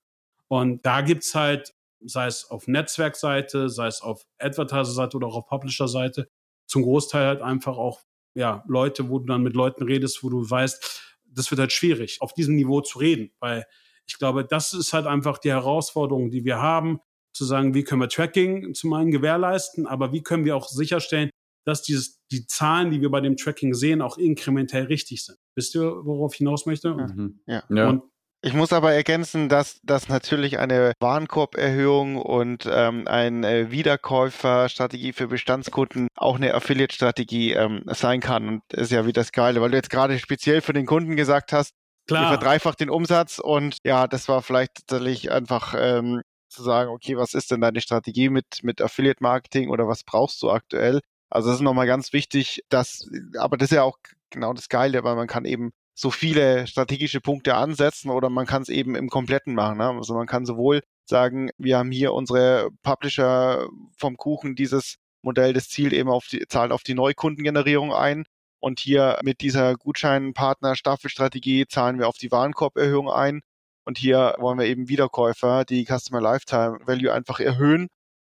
Und da gibt's halt, sei es auf Netzwerkseite, sei es auf Advertiser-Seite oder auch auf Publisher-Seite, zum Großteil halt einfach auch ja, Leute, wo du dann mit Leuten redest, wo du weißt, das wird halt schwierig, auf diesem Niveau zu reden, weil ich glaube, das ist halt einfach die Herausforderung, die wir haben, zu sagen, wie können wir Tracking zum einen gewährleisten, aber wie können wir auch sicherstellen, dass dieses, die Zahlen, die wir bei dem Tracking sehen, auch inkrementell richtig sind. Wisst ihr, worauf ich hinaus möchte? Mhm. Ja. ja. Und ich muss aber ergänzen, dass das natürlich eine Warenkorberhöhung und ähm, eine Wiederkäuferstrategie für Bestandskunden auch eine Affiliate-Strategie ähm, sein kann. Und das ist ja wie das Geile, weil du jetzt gerade speziell für den Kunden gesagt hast, Klar. Ihr verdreifacht den Umsatz und ja, das war vielleicht tatsächlich einfach ähm, zu sagen, okay, was ist denn deine Strategie mit, mit Affiliate Marketing oder was brauchst du aktuell? Also das ist nochmal ganz wichtig, dass, aber das ist ja auch genau das Geile, weil man kann eben so viele strategische Punkte ansetzen oder man kann es eben im Kompletten machen. Ne? Also man kann sowohl sagen, wir haben hier unsere Publisher vom Kuchen, dieses Modell, das zielt eben auf die, zahlt auf die Neukundengenerierung ein. Und hier mit dieser Gutscheinpartner-Staffelstrategie zahlen wir auf die Warenkorberhöhung ein. Und hier wollen wir eben Wiederkäufer, die Customer Lifetime Value einfach erhöhen.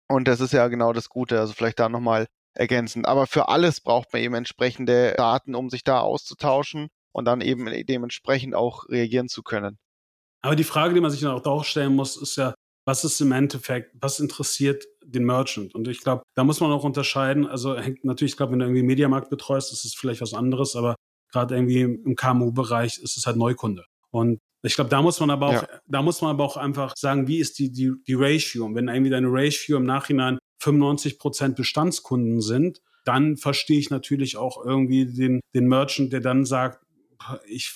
Und das ist ja genau das Gute. Also vielleicht da nochmal ergänzen. Aber für alles braucht man eben entsprechende Daten, um sich da auszutauschen und dann eben dementsprechend auch reagieren zu können. Aber die Frage, die man sich dann auch stellen muss, ist ja, was ist im Endeffekt, was interessiert den Merchant? Und ich glaube, da muss man auch unterscheiden. Also hängt natürlich, ich glaube, wenn du irgendwie Mediamarkt betreust, ist es vielleicht was anderes, aber gerade irgendwie im KMU-Bereich ist es halt Neukunde. Und ich glaube, da muss man aber auch, ja. da muss man aber auch einfach sagen, wie ist die, die, die Ratio? Und wenn irgendwie deine Ratio im Nachhinein 95 Prozent Bestandskunden sind, dann verstehe ich natürlich auch irgendwie den, den Merchant, der dann sagt, ich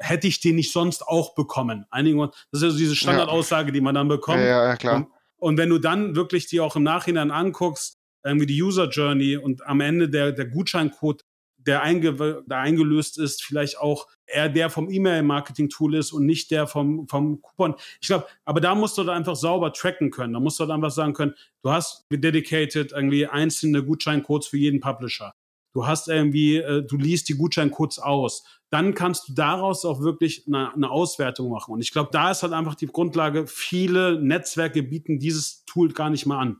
hätte ich den nicht sonst auch bekommen. Einigen, das ist also diese Standardaussage, die man dann bekommt. Ja, ja klar. Und, und, wenn du dann wirklich die auch im Nachhinein anguckst, irgendwie die User Journey und am Ende der, der Gutscheincode, der, einge, der eingelöst ist, vielleicht auch eher der vom E-Mail-Marketing-Tool ist und nicht der vom, vom Coupon. Ich glaube, aber da musst du da einfach sauber tracken können. Da musst du dann einfach sagen können, du hast dedicated irgendwie einzelne Gutscheincodes für jeden Publisher. Du hast irgendwie, äh, du liest die Gutscheincodes aus dann kannst du daraus auch wirklich eine, eine Auswertung machen. Und ich glaube, da ist halt einfach die Grundlage, viele Netzwerke bieten dieses Tool gar nicht mal an.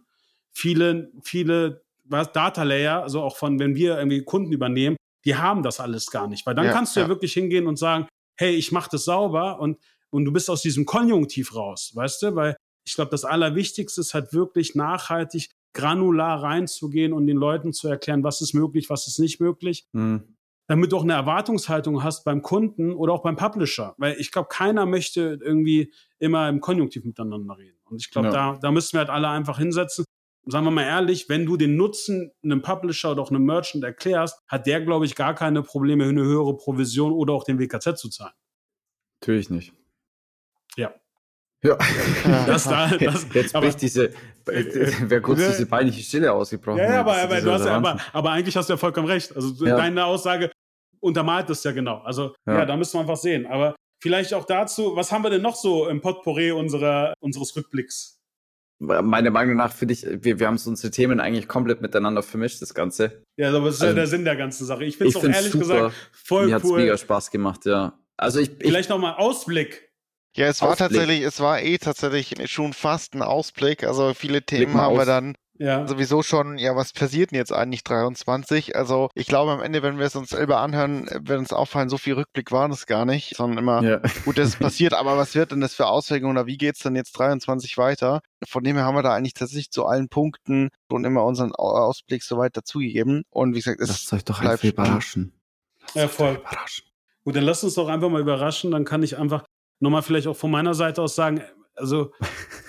Viele, viele was, Data Layer, also auch von, wenn wir irgendwie Kunden übernehmen, die haben das alles gar nicht. Weil dann ja, kannst du ja. ja wirklich hingehen und sagen, hey, ich mache das sauber und, und du bist aus diesem Konjunktiv raus, weißt du? Weil ich glaube, das Allerwichtigste ist halt wirklich nachhaltig granular reinzugehen und den Leuten zu erklären, was ist möglich, was ist nicht möglich. Mhm damit du auch eine Erwartungshaltung hast beim Kunden oder auch beim Publisher. Weil ich glaube, keiner möchte irgendwie immer im Konjunktiv miteinander reden. Und ich glaube, ja. da, da müssen wir halt alle einfach hinsetzen. Sagen wir mal ehrlich, wenn du den Nutzen einem Publisher oder auch einem Merchant erklärst, hat der, glaube ich, gar keine Probleme, eine höhere Provision oder auch den WKZ zu zahlen. Natürlich nicht. Ja. Ja, das da, das, jetzt bricht diese, wäre kurz ne, diese peinliche Stille ausgebrochen. Ja, ja aber, aber, du hast ja, aber, aber eigentlich hast du ja vollkommen recht. Also ja. deine Aussage untermalt das ja genau. Also ja. ja, da müssen wir einfach sehen. Aber vielleicht auch dazu, was haben wir denn noch so im Potpourri unserer, unseres Rückblicks? Meiner Meinung nach finde ich, wir, wir haben so unsere Themen eigentlich komplett miteinander vermischt, das Ganze. Ja, aber das ist also, ja der Sinn der ganzen Sache. Ich finde es auch ehrlich super. gesagt voll Mir cool. Mir hat mega Spaß gemacht, ja. Also ich, Vielleicht nochmal Ausblick Ja, es war Ausblick. tatsächlich, es war eh tatsächlich schon fast ein Ausblick. Also viele Themen haben wir dann ja. sowieso schon, ja, was passiert denn jetzt eigentlich 23? Also ich glaube am Ende, wenn wir es uns selber anhören, wird uns auffallen, so viel Rückblick war das gar nicht, sondern immer, ja. gut, das ist passiert, aber was wird denn das für Auswirkungen oder wie geht es denn jetzt 23 weiter? Von dem her haben wir da eigentlich tatsächlich zu allen Punkten schon immer unseren Ausblick soweit dazugegeben. Und wie gesagt, es Lasst euch doch einfach überraschen. Ja, voll. Überraschen. Gut, dann lasst uns doch einfach mal überraschen. Dann kann ich einfach nochmal vielleicht auch von meiner Seite aus sagen, also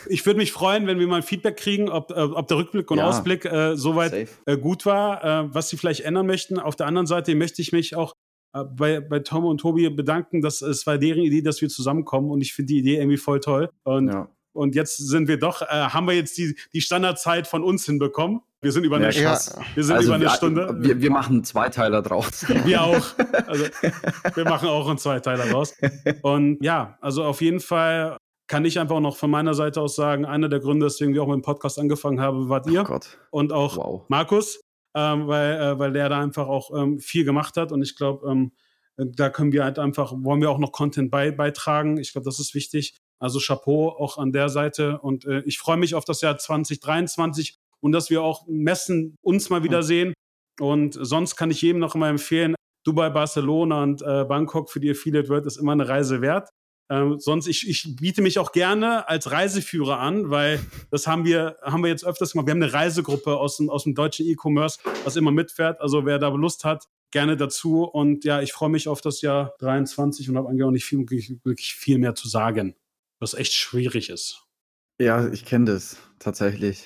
ich würde mich freuen, wenn wir mal ein Feedback kriegen, ob, äh, ob der Rückblick und ja, Ausblick äh, soweit äh, gut war, äh, was sie vielleicht ändern möchten. Auf der anderen Seite möchte ich mich auch äh, bei, bei Tom und Tobi bedanken, dass es war deren Idee, dass wir zusammenkommen und ich finde die Idee irgendwie voll toll. Und, ja. und jetzt sind wir doch, äh, haben wir jetzt die, die Standardzeit von uns hinbekommen. Wir sind über eine, ja, wir sind also über eine wir, Stunde. Wir, wir machen einen Zweiteiler draus. Wir auch. Also, wir machen auch einen Zweiteiler draus. Und ja, also auf jeden Fall kann ich einfach noch von meiner Seite aus sagen, einer der Gründe, weswegen wir auch mit dem Podcast angefangen haben, wart ihr. Oh und auch wow. Markus, ähm, weil, äh, weil der da einfach auch ähm, viel gemacht hat. Und ich glaube, ähm, da können wir halt einfach, wollen wir auch noch Content bei, beitragen. Ich glaube, das ist wichtig. Also Chapeau auch an der Seite. Und äh, ich freue mich auf das Jahr 2023 und dass wir auch Messen uns mal wieder sehen. Und sonst kann ich jedem noch mal empfehlen, Dubai, Barcelona und äh, Bangkok für die Affiliate World ist immer eine Reise wert. Ähm, sonst, ich, ich biete mich auch gerne als Reiseführer an, weil das haben wir, haben wir jetzt öfters gemacht. Wir haben eine Reisegruppe aus dem, aus dem deutschen E-Commerce, was immer mitfährt. Also wer da Lust hat, gerne dazu. Und ja, ich freue mich auf das Jahr 23 und habe eigentlich auch nicht viel, wirklich, viel mehr zu sagen, was echt schwierig ist. Ja, ich kenne das tatsächlich.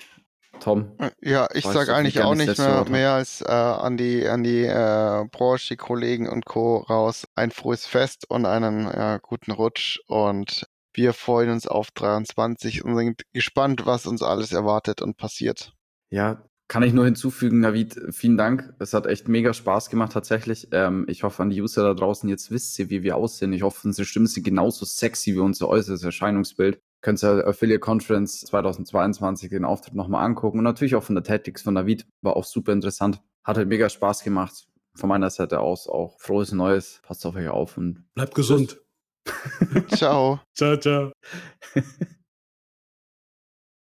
Tom? Ja, ich sage eigentlich auch nicht mehr, mehr als äh, an die, an die äh, Branche, die Kollegen und Co. raus. Ein frohes Fest und einen ja, guten Rutsch und wir freuen uns auf 23 und sind gespannt, was uns alles erwartet und passiert. Ja, kann ich nur hinzufügen, Navid, vielen Dank. Es hat echt mega Spaß gemacht tatsächlich. Ähm, ich hoffe, an die User da draußen jetzt wisst ihr, wie wir aussehen. Ich hoffe, unsere Stimmen sind genauso sexy wie unser äußeres Erscheinungsbild könnt ihr Affiliate Conference 2022 den Auftritt nochmal angucken. Und natürlich auch von der Tactics von David. War auch super interessant. Hat halt mega Spaß gemacht. Von meiner Seite aus auch frohes Neues. Passt auf euch auf und bleibt gesund. ciao. Ciao, ciao.